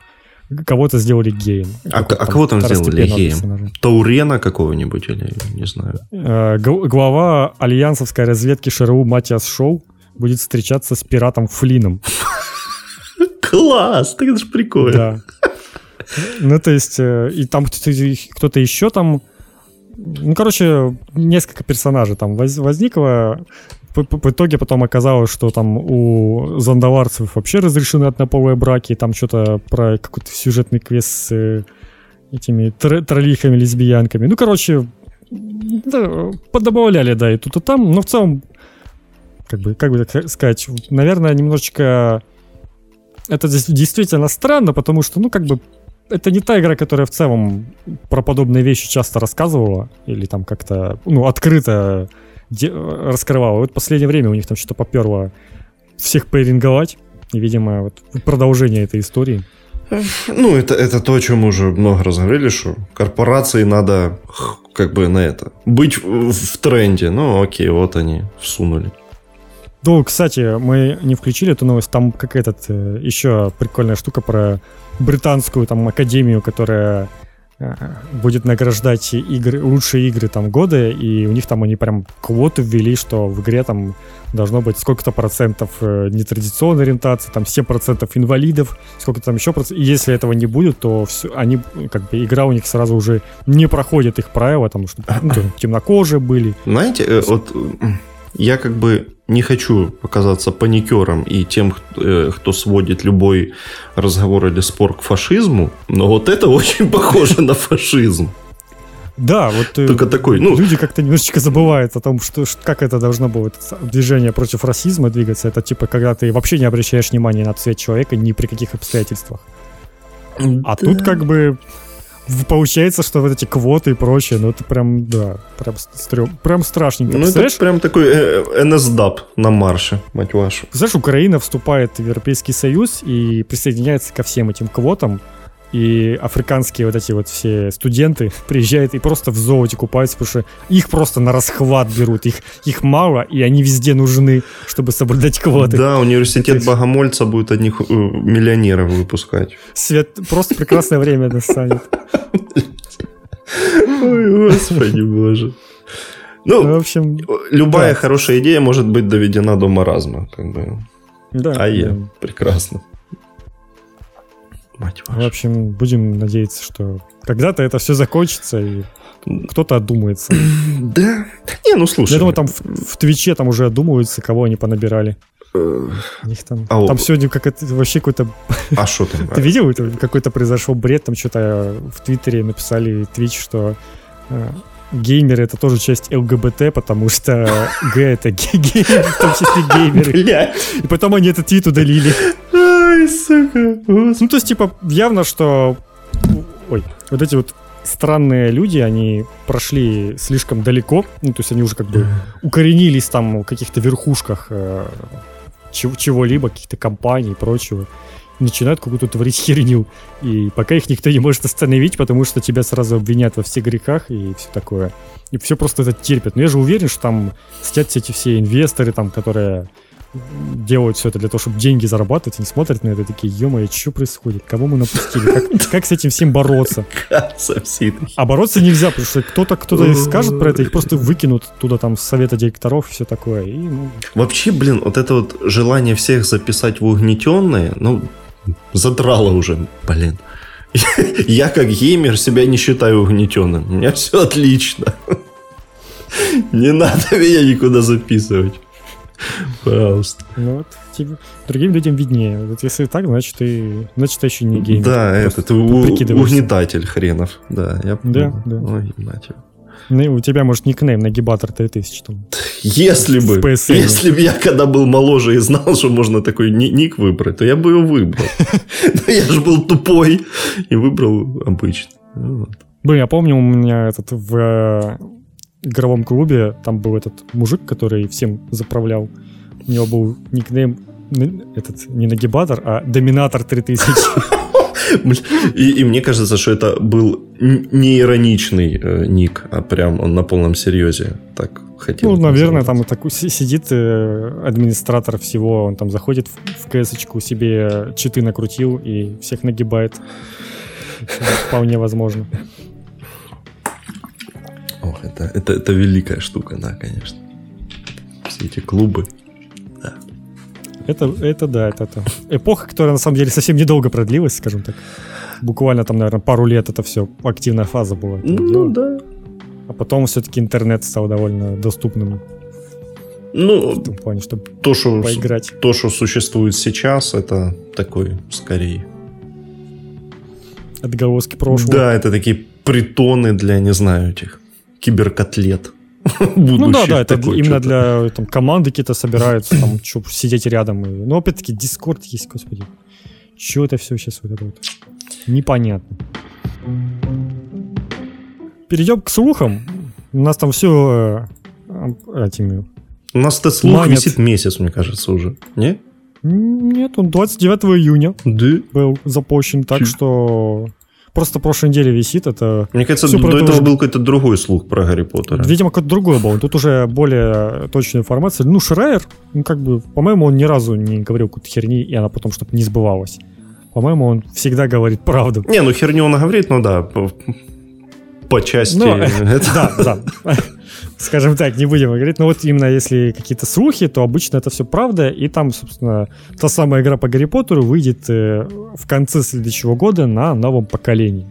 кого-то сделали геем.
А, а кого там сделали геем?
персонажа.
Таурена какого-нибудь или не знаю.
Э, глава альянсовской разведки ШРУ Матиас Шоу будет встречаться с пиратом Флином.
Класс, это же прикольно.
Да. Ну, то есть, э, и там кто-то еще там... Ну, короче, несколько персонажей там воз- возникло. В итоге потом оказалось, что там у зондоварцев вообще разрешены однополые браки. Там что-то про какой-то сюжетный квест с э, этими тр- троллихами, лесбиянками. Ну, короче, да, подобавляли, да, и тут, и там. Но в целом, как бы, как бы так сказать, наверное, немножечко это действительно странно, потому что, ну, как бы, это не та игра, которая в целом про подобные вещи часто рассказывала, или там как-то, ну, открыто де- раскрывала. Вот в последнее время у них там что-то поперло всех поиринговать, и, видимо, вот продолжение этой истории.
Ну, это, это то, о чем мы уже много раз говорили, что корпорации надо как бы на это быть в, в тренде. Ну, окей, вот они всунули.
Ну, кстати, мы не включили эту новость. Там какая-то э, еще прикольная штука про британскую там академию, которая будет награждать игры, лучшие игры там года, и у них там они прям квоту ввели, что в игре там должно быть сколько-то процентов э, нетрадиционной ориентации, там 7 процентов инвалидов, сколько там еще процентов. И если этого не будет, то все, они, как бы, игра у них сразу уже не проходит их правила, там, что ну, темнокожие были.
Знаете, вот я как бы не хочу показаться паникером и тем, э, кто сводит любой разговор или спор к фашизму, но вот это очень похоже на фашизм.
Да, вот
э, Только такой,
ну... люди как-то немножечко забывают о том, что, как это должно было движение против расизма двигаться. Это типа, когда ты вообще не обращаешь внимания на цвет человека ни при каких обстоятельствах. А да. тут как бы получается, что вот эти квоты и прочее, ну это прям, да, прям, стрём, прям страшненько.
Ну это прям такой э, НСДАП на марше, мать вашу.
Знаешь, Украина вступает в Европейский Союз и присоединяется ко всем этим квотам, и африканские вот эти вот все студенты приезжают и просто в золоте купаются, потому что их просто на расхват берут, их, их мало, и они везде нужны, чтобы соблюдать квоты.
Да, университет есть... Богомольца будет одних э, миллионеров выпускать.
Свет, просто прекрасное время настанет.
Ой, господи боже. Ну, в общем, любая хорошая идея может быть доведена до маразма, как бы. Да. А я прекрасно.
Мать ваша. В общем, будем надеяться, что когда-то это все закончится и кто-то одумается.
Да. Не, ну слушай.
Я думаю, там в, в Твиче там уже одумываются, кого они понабирали. Э, них там, а, там сегодня как это вообще какой-то...
А что там?
Ты видел? Какой-то произошел бред, там что-то в Твиттере написали Твич, что э, геймеры это тоже часть ЛГБТ, потому что Г это геймеры, в том числе геймеры. И потом они этот твит удалили. Ай, сука. Ну, то есть, типа, явно, что... Ой, вот эти вот странные люди, они прошли слишком далеко, ну, то есть они уже как бы укоренились там в каких-то верхушках э, чего-либо, каких-то компаний и прочего начинают какую-то творить херню. И пока их никто не может остановить, потому что тебя сразу обвинят во всех грехах и все такое. И все просто это терпят. Но я же уверен, что там сидят эти все инвесторы, там, которые делают все это для того, чтобы деньги зарабатывать, они смотрят на это такие, ё что происходит? Кого мы напустили? Как, как с этим всем бороться? А бороться нельзя, потому что кто-то кто-то скажет про это, их просто выкинут туда там с совета директоров и все такое. И, ну...
Вообще, блин, вот это вот желание всех записать в угнетенные, ну, задрало уже, блин. Я как геймер себя не считаю угнетенным. У меня все отлично. Не надо меня никуда записывать. Пожалуйста.
Ну вот, тебе, другим людям виднее. Вот если так, значит ты, значит, ты еще не геймер.
Да, это ты угнетатель хренов. Да, я
Да, да. Ой, мать ну, у тебя, может, никнейм нагибатор 3000 там.
Если бы, если бы я когда был моложе и знал, что можно такой ник выбрать, то я бы его выбрал. Но я же был тупой и выбрал обычный. Вот.
Блин, я помню, у меня этот в э, игровом клубе, там был этот мужик, который всем заправлял. У него был никнейм этот не нагибатор, а доминатор 3000.
И, и мне кажется, что это был не ироничный э, ник, а прям он на полном серьезе так хотел.
Ну, наверное, там такой сидит э, администратор всего, он там заходит в, в кс себе читы накрутил и всех нагибает. Вполне возможно.
Ох, это, это, это великая штука, да, конечно. Все эти клубы.
Это, это да, это, это эпоха, которая на самом деле совсем недолго продлилась, скажем так. Буквально там, наверное, пару лет это все активная фаза была.
Ну да.
А потом все-таки интернет стал довольно доступным.
Ну, в том плане, чтобы то, что, поиграть. То, что существует сейчас, это такой, скорее...
Отголоски прошлого.
Да, это такие притоны для, не знаю, этих киберкотлет.
Ну да, да, это именно для там, команды какие-то собираются, там, чтобы сидеть рядом. И... Ну, опять-таки, Discord есть, господи. что это все сейчас вот это вот непонятно. Перейдем к слухам. У нас там все э, этими...
У нас этот слух Манят. висит месяц, мне кажется, уже. Не?
Нет, он 29 июня
да?
был запущен, так Чуть. что просто прошлой неделе висит. Это
Мне кажется, до этого уже... был какой-то другой слух про Гарри Поттера.
Видимо, какой-то другой был. Тут уже более точная информация. Ну, Шрайер, ну, как бы, по-моему, он ни разу не говорил какую-то херни, и она потом, чтобы не сбывалась. По-моему, он всегда говорит правду.
Не, ну херню он говорит, ну да, по, по части... Ну,
да, да. Скажем так, не будем говорить. Но вот именно если какие-то слухи, то обычно это все правда. И там, собственно, та самая игра по Гарри Поттеру выйдет э, в конце следующего года на новом поколении.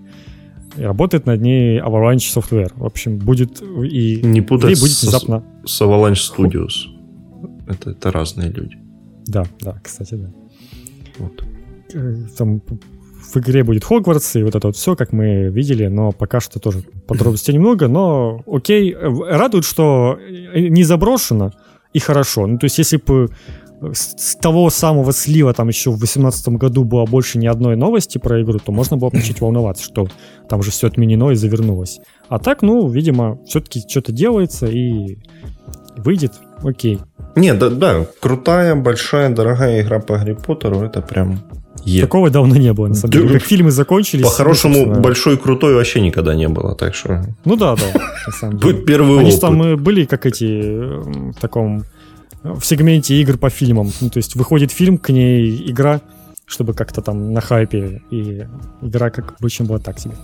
И работает над ней Avalanche Software. В общем, будет и...
Не путать будет внезапно... с, с Avalanche Studios. Это, это разные люди.
Да, да, кстати, да. Вот. Э, там в игре будет Хогвартс и вот это вот все, как мы видели, но пока что тоже подробностей немного, но окей, радует, что не заброшено и хорошо. Ну, то есть, если бы с того самого слива там еще в 2018 году было больше ни одной новости про игру, то можно было начать волноваться, что там уже все отменено и завернулось. А так, ну, видимо, все-таки что-то делается и выйдет, окей.
Не, да, да, крутая, большая, дорогая игра по Гарри Поттеру, это прям
Е. Такого давно не было, на самом деле. Как фильмы закончились.
По-хорошему, ну, большой крутой вообще никогда не было, так что...
Ну да, да, на самом
деле. Будет первый Они опыт.
там были как эти, в таком, в сегменте игр по фильмам. Ну, то есть выходит фильм, к ней игра, чтобы как-то там на хайпе, и игра как обычно была так себе.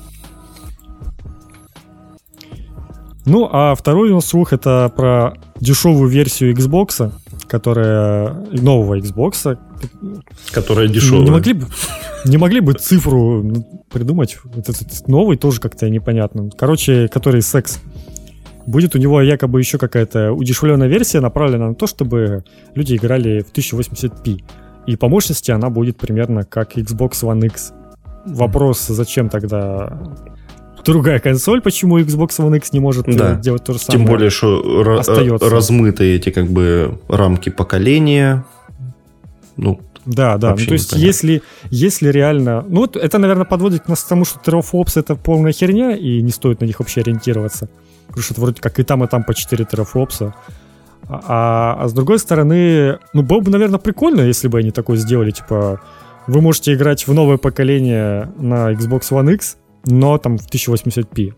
Ну, а второй у нас слух это про дешевую версию Xbox, которая нового Xbox,
которая дешевая.
Не могли бы, не могли бы цифру придумать? Вот этот новый тоже как-то непонятно. Короче, который секс. Будет у него якобы еще какая-то удешевленная версия, направленная на то, чтобы люди играли в 1080p. И по мощности она будет примерно как Xbox One X. Вопрос, зачем тогда другая консоль, почему Xbox One X не может э, да. делать то же самое.
Тем более, что остается. размыты эти как бы рамки поколения. Ну,
да, да. Ну, то есть, если, если реально... Ну, вот это, наверное, подводит нас к тому, что терафлопс это полная херня, и не стоит на них вообще ориентироваться. Потому что это вроде как и там, и там по 4 терафлопса. А, а с другой стороны, ну, было бы, наверное, прикольно, если бы они такое сделали, типа, вы можете играть в новое поколение на Xbox One X, но там в 1080p.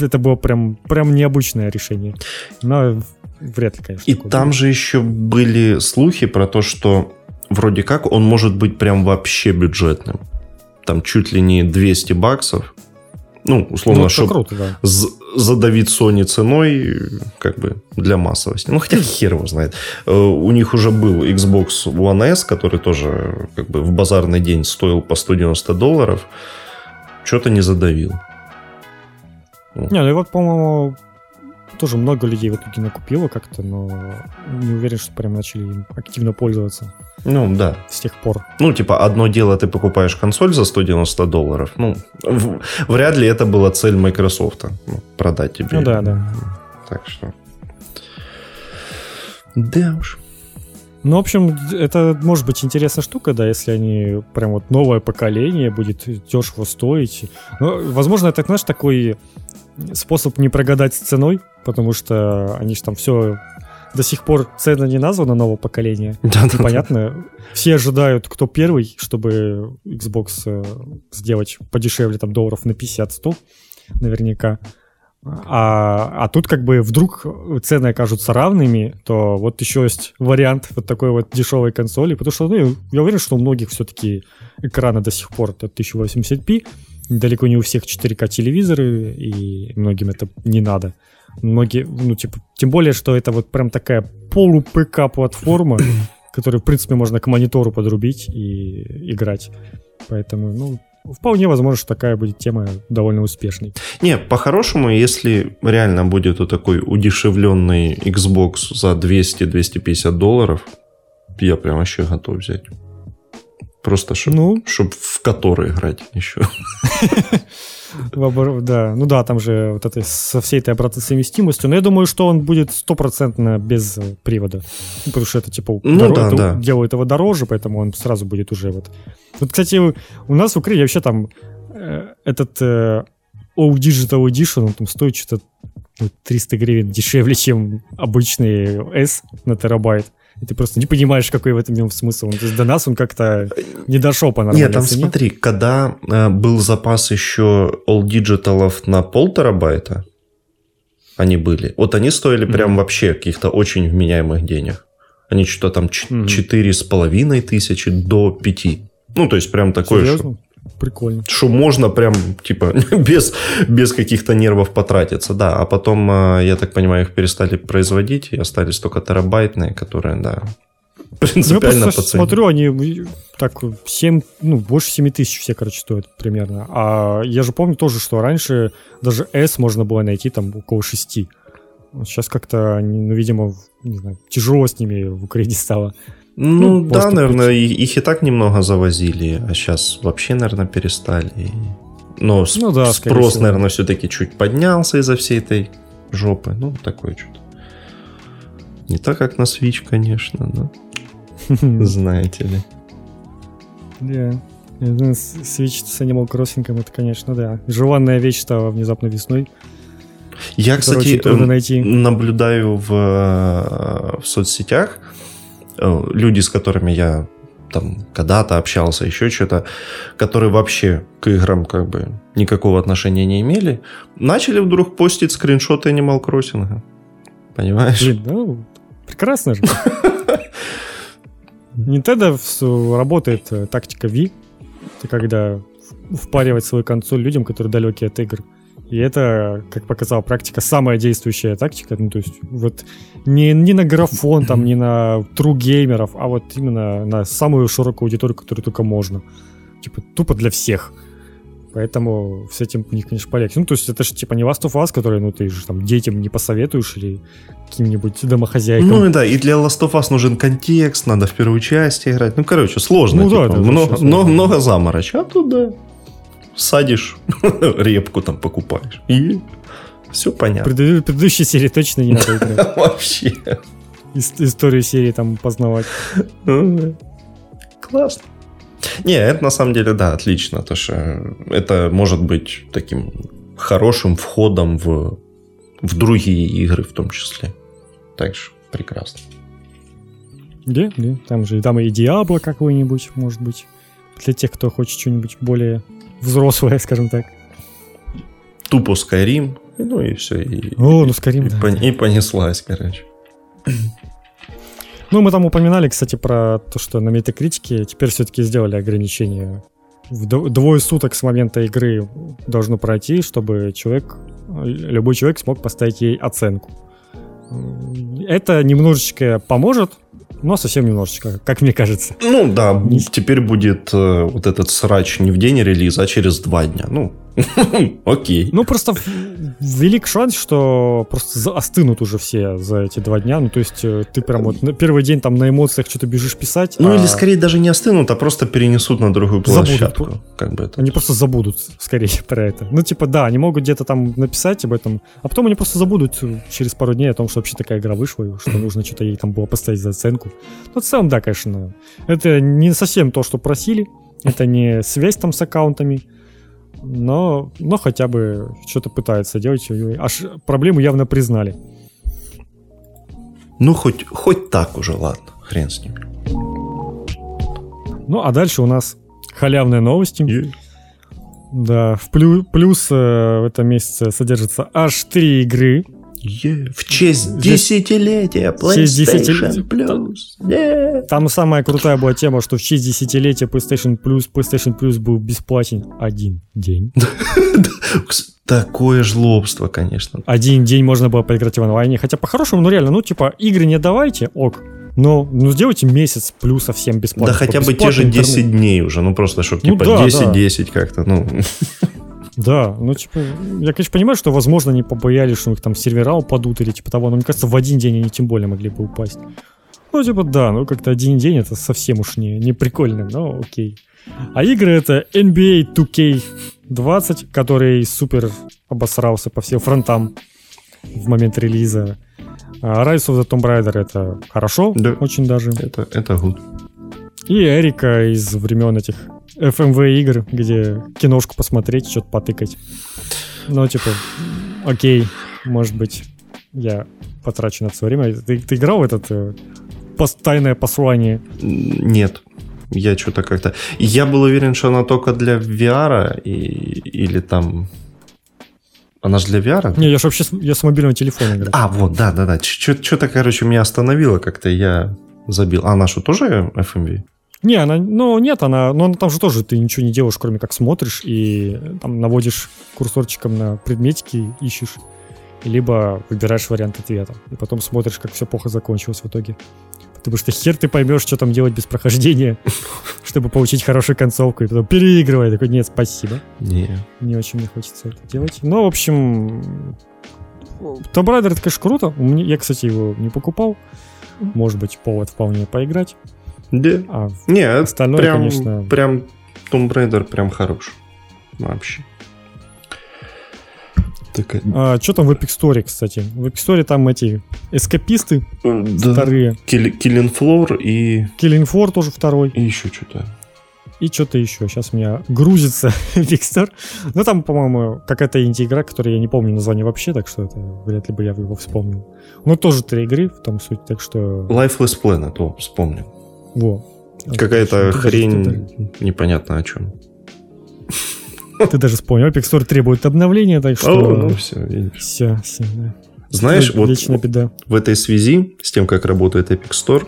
Это было прям, прям необычное решение. Но вряд ли, конечно.
И там будет. же еще были слухи про то, что вроде как он может быть прям вообще бюджетным. Там чуть ли не 200 баксов. Ну, условно, ну, чтобы да. задавить Sony ценой, как бы, для массовости. Ну, хотя хер его знает. Э, у них уже был Xbox One S, который тоже, как бы, в базарный день стоил по 190 долларов что-то не задавил.
Не, ну и вот, по-моему, тоже много людей в итоге накупило как-то, но не уверен, что прям начали им активно пользоваться.
Ну, да.
С тех пор.
Ну, типа, одно дело, ты покупаешь консоль за 190 долларов. Ну, в, вряд ли это была цель Microsoft. Ну, продать тебе.
Ну, да, да.
Так что... Да уж.
Ну, в общем, это может быть интересная штука, да, если они прям вот новое поколение будет дешево стоить. Ну, возможно, это, знаешь, такой способ не прогадать с ценой, потому что они же там все до сих пор цена не названа нового поколения. Да. Да, Все ожидают, кто первый, чтобы Xbox э, сделать подешевле, там, долларов на 50-100 наверняка. А, а тут как бы вдруг цены окажутся равными, то вот еще есть вариант вот такой вот дешевой консоли, потому что ну, я уверен, что у многих все-таки экраны до сих пор это 1080p, далеко не у всех 4К телевизоры, и многим это не надо. Многие, ну, типа, тем более, что это вот прям такая полу-ПК платформа, которую, в принципе, можно к монитору подрубить и играть. Поэтому, ну, вполне возможно, что такая будет тема довольно успешной.
Не, по-хорошему, если реально будет вот такой удешевленный Xbox за 200-250 долларов, я прям вообще готов взять. Просто чтобы ну, чтоб в который играть еще.
Да, ну да, там же вот это со всей этой обратной совместимостью. Но я думаю, что он будет стопроцентно без привода. Ну, потому что это типа
ну, да, да.
делает его дороже, поэтому он сразу будет уже вот. Вот, кстати, у нас в Украине вообще там э, этот э, O Digital Edition, он там стоит что-то 300 гривен дешевле, чем обычный S на терабайт. И ты просто не понимаешь, какой в этом смысл. То есть до нас он как-то не дошел по
нормальной Нет, там цене. смотри, когда э, был запас еще All Digitalов на пол терабайта, они были, вот они стоили mm-hmm. прям вообще каких-то очень вменяемых денег. Они что-то там четыре с половиной тысячи до пяти. Ну, то есть прям такое, Серьезно? что
Прикольно.
Что можно прям, типа, без, без каких-то нервов потратиться, да. А потом, а, я так понимаю, их перестали производить, и остались только терабайтные, которые, да, принципиально
Я просто смотрю, они так 7, ну, больше 7 тысяч все, короче, стоят примерно. А я же помню тоже, что раньше даже S можно было найти там около 6. Сейчас как-то, ну, видимо, не знаю, тяжело с ними в Украине стало.
Ну, ну да, наверное, путь. их и так немного завозили, а сейчас вообще, наверное, перестали. Но ну, да, спрос, всего. наверное, все-таки чуть поднялся из-за всей этой жопы. Ну, такое что-то. Не так, как на Switch, конечно, но знаете ли.
Да. Switch с Animal Crossing, это, конечно, да. Желанная вещь стала внезапно весной.
Я, кстати, найти. наблюдаю в, э, в соцсетях, люди, с которыми я там когда-то общался, еще что-то, которые вообще к играм как бы никакого отношения не имели, начали вдруг постить скриншоты Animal Crossing. Понимаешь? Блин,
ну, прекрасно же. Nintendo работает э, тактика V, когда впаривать свою консоль людям, которые далеки от игр. И это, как показала практика, самая действующая тактика. Ну, то есть вот не, не на графон, там, не на true геймеров, а вот именно на самую широкую аудиторию, которую только можно. Типа тупо для всех. Поэтому с этим у них, конечно, полегче. Ну, то есть это же типа не Last of Us, который, ну, ты же там детям не посоветуешь или каким-нибудь домохозяйкам.
Ну, да, и для Last of Us нужен контекст, надо в первую часть играть. Ну, короче, сложно. Ну, типа, да, много, много, много заморочек. А тут, да, садишь, репку там покупаешь. И все понятно.
Преду- предыдущей серии точно не надо играть.
Вообще.
Историю серии там познавать.
Ну Классно. Не, это на самом деле, да, отлично. То, что это может быть таким хорошим входом в, в другие игры в том числе. Так что прекрасно.
Да, да. Там же там и Диабло какой-нибудь, может быть. Для тех, кто хочет что-нибудь более взрослая, скажем так.
Тупо Skyrim, ну и все. И,
О, ну Skyrim,
и,
да.
И понеслась, короче.
Ну, мы там упоминали, кстати, про то, что на метакритике теперь все-таки сделали ограничение. Двое суток с момента игры должно пройти, чтобы человек, любой человек смог поставить ей оценку. Это немножечко поможет, но совсем немножечко, как мне кажется.
Ну да, теперь будет э, вот этот срач не в день релиза, а через два дня. Ну, Окей.
Ну, просто велик шанс, что просто остынут уже все за эти два дня. Ну, то есть э, ты прям вот на первый день там на эмоциях что-то бежишь писать.
Ну, а... или скорее даже не остынут, а просто перенесут на другую площадку. Забудут.
Как бы это. Они просто забудут скорее про это. Ну, типа, да, они могут где-то там написать об этом, а потом они просто забудут через пару дней о том, что вообще такая игра вышла, и что нужно что-то ей там было поставить за оценку. Ну, в целом, да, конечно. Это не совсем то, что просили. Это не связь там с аккаунтами но, но хотя бы что-то пытаются делать. Аж проблему явно признали.
Ну, хоть, хоть так уже, ладно, хрен с ними.
Ну, а дальше у нас халявные новости. Yeah. Да, в плюс, плюс э, в этом месяце содержится аж три игры.
Yeah. В честь десятилетия PlayStation Plus.
Yeah. Там самая крутая была тема, что в честь десятилетия PlayStation Plus PlayStation Plus был бесплатен один день.
Такое жлобство, конечно.
Один день можно было поиграть в онлайне. Хотя по-хорошему, ну реально, ну типа игры не давайте, ок. Но ну сделайте месяц плюс совсем бесплатно.
Да хотя бы те же 10 интернет. дней уже, ну просто, чтобы ну, типа да, 10-10 да. как-то, ну...
Да, ну, типа, я, конечно, понимаю, что, возможно, они побоялись, что у них там сервера упадут или типа того, но мне кажется, в один день они тем более могли бы упасть. Ну, типа, да, ну, как-то один день это совсем уж не, не прикольно, но окей. А игры это NBA 2K 20, который супер обосрался по всем фронтам в момент релиза. А Rise of the Tomb Raider это хорошо,
Да.
очень даже.
Это, это good.
И Эрика из времен этих FMV игр, где киношку посмотреть, что-то потыкать. Ну, типа, окей, может быть, я потрачу на это свое время. Ты, ты играл в этот э, тайное послание?
Нет. Я что-то как-то... Я был уверен, что она только для VR и... или там... Она же для VR?
Не, я же вообще с, я с мобильного телефона играю.
А, вот, да, да, да. Что-то, короче, меня остановило как-то, я забил. А она что, тоже FMV?
Не, она, ну нет, она, ну она там же тоже ты ничего не делаешь, кроме как смотришь и э, там наводишь курсорчиком на предметики, ищешь, либо выбираешь вариант ответа, и потом смотришь, как все плохо закончилось в итоге. Потому что хер ты поймешь, что там делать без прохождения, чтобы получить хорошую концовку, и потом переигрывай. Такой, нет, спасибо.
Не.
Не очень мне хочется это делать. Но, в общем, Tomb Raider, это, конечно, круто. Я, кстати, его не покупал. Может быть, повод вполне поиграть.
Да.
А
Не, это
Остальное,
прям,
конечно-
прям Tomb Raider прям хорош. Вообще. Такая...
А, что там в Epic Store, кстати? В Epic Store там эти эскаписты
Да.
вторые.
Kill- Killing Floor и...
Killing Floor тоже второй.
и еще что-то.
И что-то еще. Сейчас у меня грузится Store. Ну, там, по-моему, какая-то инди-игра, которую я не помню название вообще, так что это вряд ли бы я его вспомнил. Ну, тоже три игры в том суть, так что...
Lifeless Planet, о, вспомнил.
Во.
Какая-то хрень,
Ты,
непонятно о чем.
ты даже вспомнил. Epic Store требует обновления, так что...
О, ну все, видишь.
Все, все, да.
Знаешь, вот
Вечная беда.
в этой связи с тем, как работает Epic Store,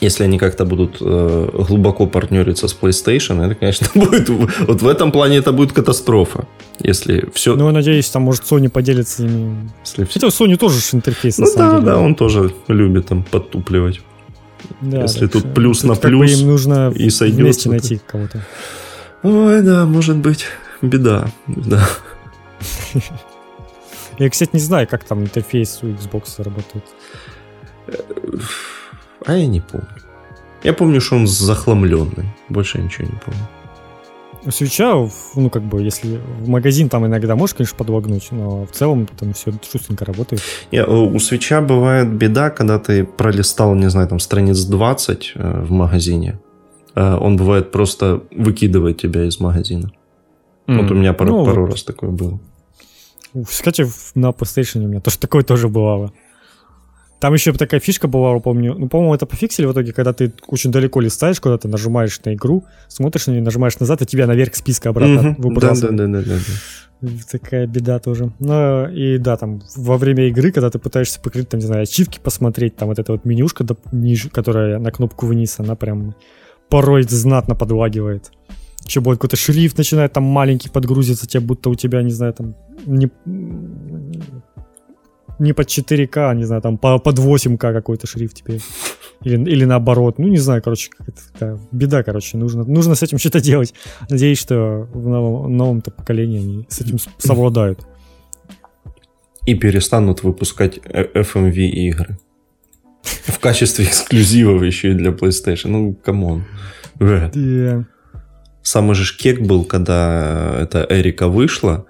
если они как-то будут э, глубоко партнериться с PlayStation, это, конечно, будет... Вот в этом плане это будет катастрофа. Если все...
Ну, я надеюсь, там, может, Sony поделится ими.
если
Хотя у Sony тоже интерфейс,
Ну да,
деле.
да, он тоже любит там подтупливать.
Да,
Если тут
что
плюс
тут
на
как бы
плюс
им нужно
и сойдется,
вместе найти кого-то.
Ой, да, может быть, беда. Да.
Я, кстати, не знаю, как там интерфейс у Xbox работает.
А я не помню. Я помню, что он захламленный. Больше я ничего не помню.
У свеча, ну, как бы, если в магазин там иногда можешь, конечно, подлагнуть, но в целом там все шустренько работает.
Не, у свеча бывает беда, когда ты пролистал, не знаю, там страниц 20 э, в магазине. Э, Он бывает просто выкидывает тебя из магазина. Вот у меня пару,
Ну,
пару
вот.
раз такое было.
Кстати, на PlayStation у меня тоже такое тоже бывало. Там еще такая фишка была, помню. Ну, по-моему, это пофиксили в итоге, когда ты очень далеко листаешь куда-то, нажимаешь на игру, смотришь на нее, нажимаешь назад, и тебя наверх списка обратно
Мгм. Да, да, да, да, да, да.
Такая беда тоже. Ну, и да, там, во время игры, когда ты пытаешься покрыть, там, не знаю, ачивки посмотреть, там вот эта вот менюшка ниже, которая на кнопку вниз, она прям порой знатно подлагивает. Еще будет какой-то шрифт начинает там маленький подгрузиться, тебе будто у тебя, не знаю, там, не, не под 4К, а, не знаю, там по- под 8К какой-то шрифт теперь. Или, или наоборот. Ну, не знаю, короче, такая беда, короче. Нужно, нужно с этим что-то делать. Надеюсь, что в новом, новом-то поколении они с этим совладают.
И перестанут выпускать э- FMV игры. В качестве эксклюзивов еще и для PlayStation. Ну, come on. Э.
И,
Самый же кек был, когда эта Эрика вышла.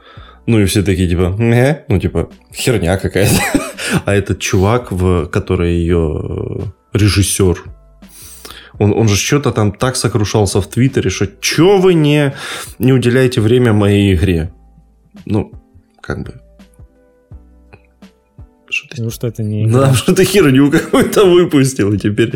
Ну и все такие типа, «Мэ?» ну типа, херня какая-то. А этот чувак, в, который ее режиссер, он, он же что-то там так сокрушался в Твиттере, что чё вы не, не уделяете время моей игре? Ну, как бы... Что ты
ну, что это не...
Да, что ты херню какую-то выпустил, и теперь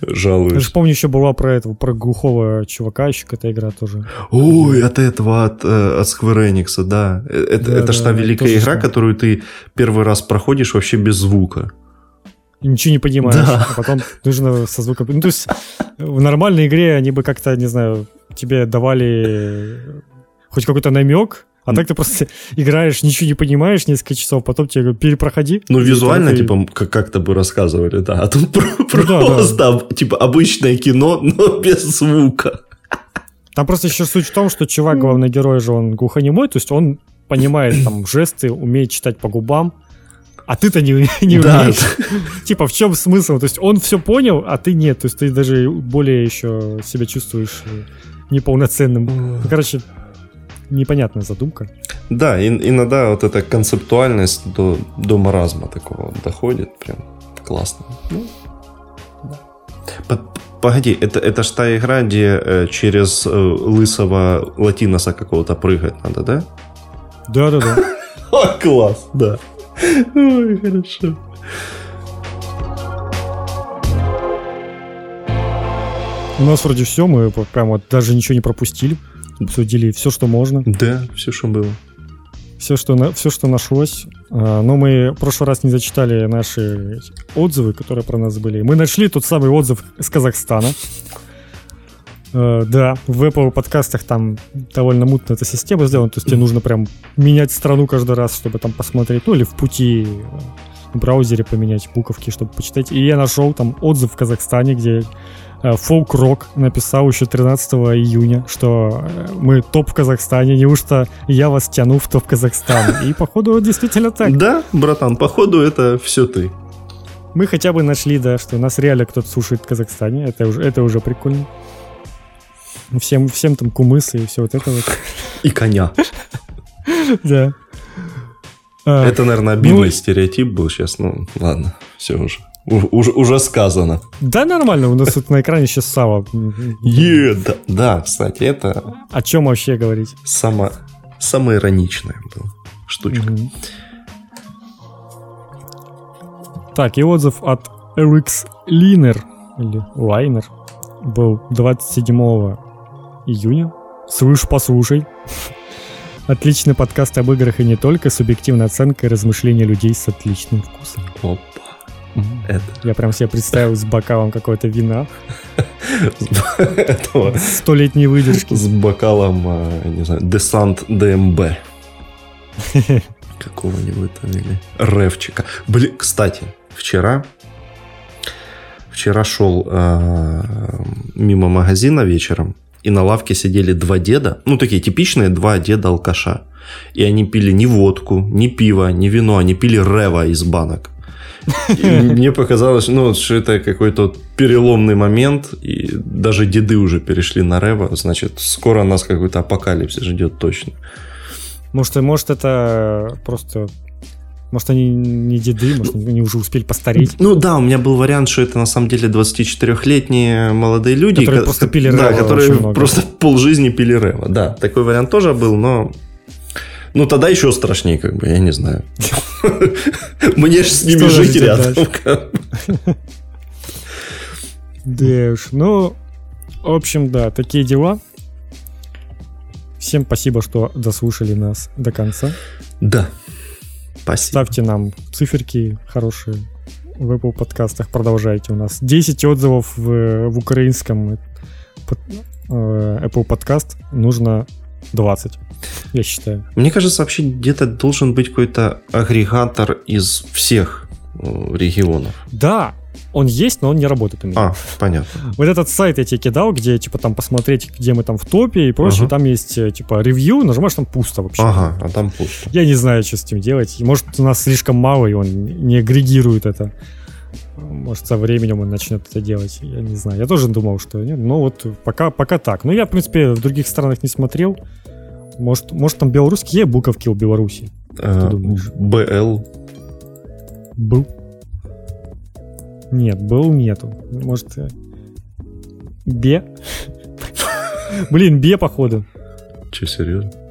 Я
жалуешься.
же помню, еще была про этого, про глухого чувака, еще какая-то игра тоже.
Ой, от этого, от, э, от Square Enix, да. Э, Это,
Да,
это ж
да,
та
да,
великая игра,
что.
которую ты первый раз проходишь вообще без звука.
И ничего не понимаешь.
Да.
А потом нужно со звуком... Ну, то есть в нормальной игре они бы как-то, не знаю, тебе давали хоть какой-то намек, а так ты просто играешь, ничего не понимаешь несколько часов, потом тебе говорят, перепроходи.
Ну, визуально,
ты-
типа, как- как-то бы рассказывали, да. А тут
Ну да, да.
просто, типа, обычное кино, но без звука.
Там просто еще суть в том, что чувак, главный герой же, он глухонемой, то есть он понимает там жесты, умеет читать по губам, а ты-то не, не
Да.
умеешь. Типа, в чем смысл? То есть он все понял, а ты нет. То есть ты даже более еще себя чувствуешь э, неполноценным. Короче, непонятная задумка.
Да, и, иногда вот эта концептуальность до, до маразма такого доходит. Прям классно. Ну, да. Погоди, это, это ж та игра, где э, через э, лысого латиноса какого-то прыгать надо, да?
Да-да-да.
Класс, да. Ой, хорошо.
У нас вроде все, мы прям вот даже ничего не пропустили. Обсудили все, что можно.
Да, все, что было.
Все, что, на, все, что нашлось. А, но мы в прошлый раз не зачитали наши отзывы, которые про нас были. Мы нашли тот самый отзыв из Казахстана. Uh, да, в Apple подкастах там довольно мутная эта система сделана, то есть тебе нужно прям менять страну каждый раз, чтобы там посмотреть, ну или в пути в браузере поменять буковки, чтобы почитать. И я нашел там отзыв в Казахстане, где Фолк Рок написал еще 13 июня, что э, мы топ в Казахстане, неужто я вас тяну в топ Казахстан? И походу действительно так.
Да, братан, походу это все ты.
Мы хотя бы нашли, да, что нас реально кто-то слушает в Казахстане, это уже, это уже прикольно. Всем, всем там кумысы и все вот это вот.
И коня.
Да.
А, это, наверное, обидный ну, стереотип был сейчас. Ну, ладно, все уже. Уже, уже сказано.
Да, нормально, у нас тут на экране сейчас Сава.
Е, да, да, кстати, это...
О чем вообще говорить?
Само, самое ироничное была штучка.
Так, и отзыв от RX Liner, или Liner, был 27 июня. Слышь, послушай. Отличный подкаст об играх и не только, субъективная оценка и размышления людей с отличным вкусом.
Опа.
Это. Я прям себе представил с бокалом какого-то вина. Столетней выдержки.
С бокалом, а, не знаю, Десант ДМБ. Какого-нибудь там или Ревчика. Блин, кстати, вчера вчера шел э, мимо магазина вечером, и на лавке сидели два деда, ну, такие типичные два деда-алкаша. И они пили не водку, не пиво, не вино, они пили рева из банок. И мне показалось, ну, что это какой-то переломный момент, и даже деды уже перешли на Рева, значит, скоро нас какой-то апокалипсис ждет точно.
Может, может это просто может, они не деды, может, они уже успели постареть.
Ну да, у меня был вариант, что это на самом деле 24-летние молодые люди.
Которые просто пили
Да, которые просто полжизни пили Рева. Да, такой вариант тоже был, но ну, тогда еще страшнее, как бы, я не знаю. Мне же с ними жить рядом.
Да уж, ну, в общем, да, такие дела. Всем спасибо, что дослушали нас до конца.
Да. Спасибо.
Ставьте нам циферки хорошие в Apple подкастах. Продолжайте у нас. 10 отзывов в, в украинском э, Apple подкаст нужно 20 я считаю.
Мне кажется, вообще где-то должен быть какой-то агрегатор из всех э, регионов.
Да, он есть, но он не работает у меня.
А, понятно.
Вот этот сайт я тебе кидал, где, типа, там посмотреть, где мы там в топе и прочее. Ага. Там есть, э, типа, ревью, нажимаешь, там пусто вообще.
Ага, а там пусто.
Я не знаю, что с этим делать. Может, у нас слишком мало, и он не агрегирует это. Может, со временем он начнет это делать. Я не знаю. Я тоже думал, что нет. Но вот пока, пока так. Ну, я, в принципе, в других странах не смотрел. Может, может там белорусские буковки у Беларуси?
А, БЛ.
Был? Нет, был нету. Может, э, Бе? Блин, Бе, походу.
Че, серьезно?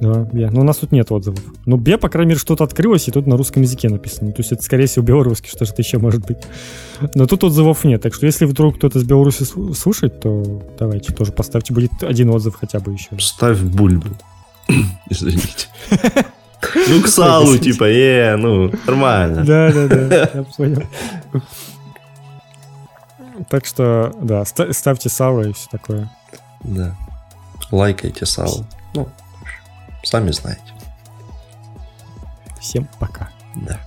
Да, Бе. Но у нас тут нет отзывов. Но Бе, по крайней мере, что-то открылось, и тут на русском языке написано. То есть это, скорее всего, белорусский, что же это еще может быть. Но тут отзывов нет. Так что если вдруг кто-то из Беларуси слушает, то давайте тоже поставьте. Будет один отзыв хотя бы еще.
Ставь бульбу. Извините. Ну, к салу, типа, е, ну, нормально.
Да, да, да, я понял. Так что, да, ставьте сало и все такое.
Да. Лайкайте сало. Ну, Сами знаете.
Всем пока.
Да.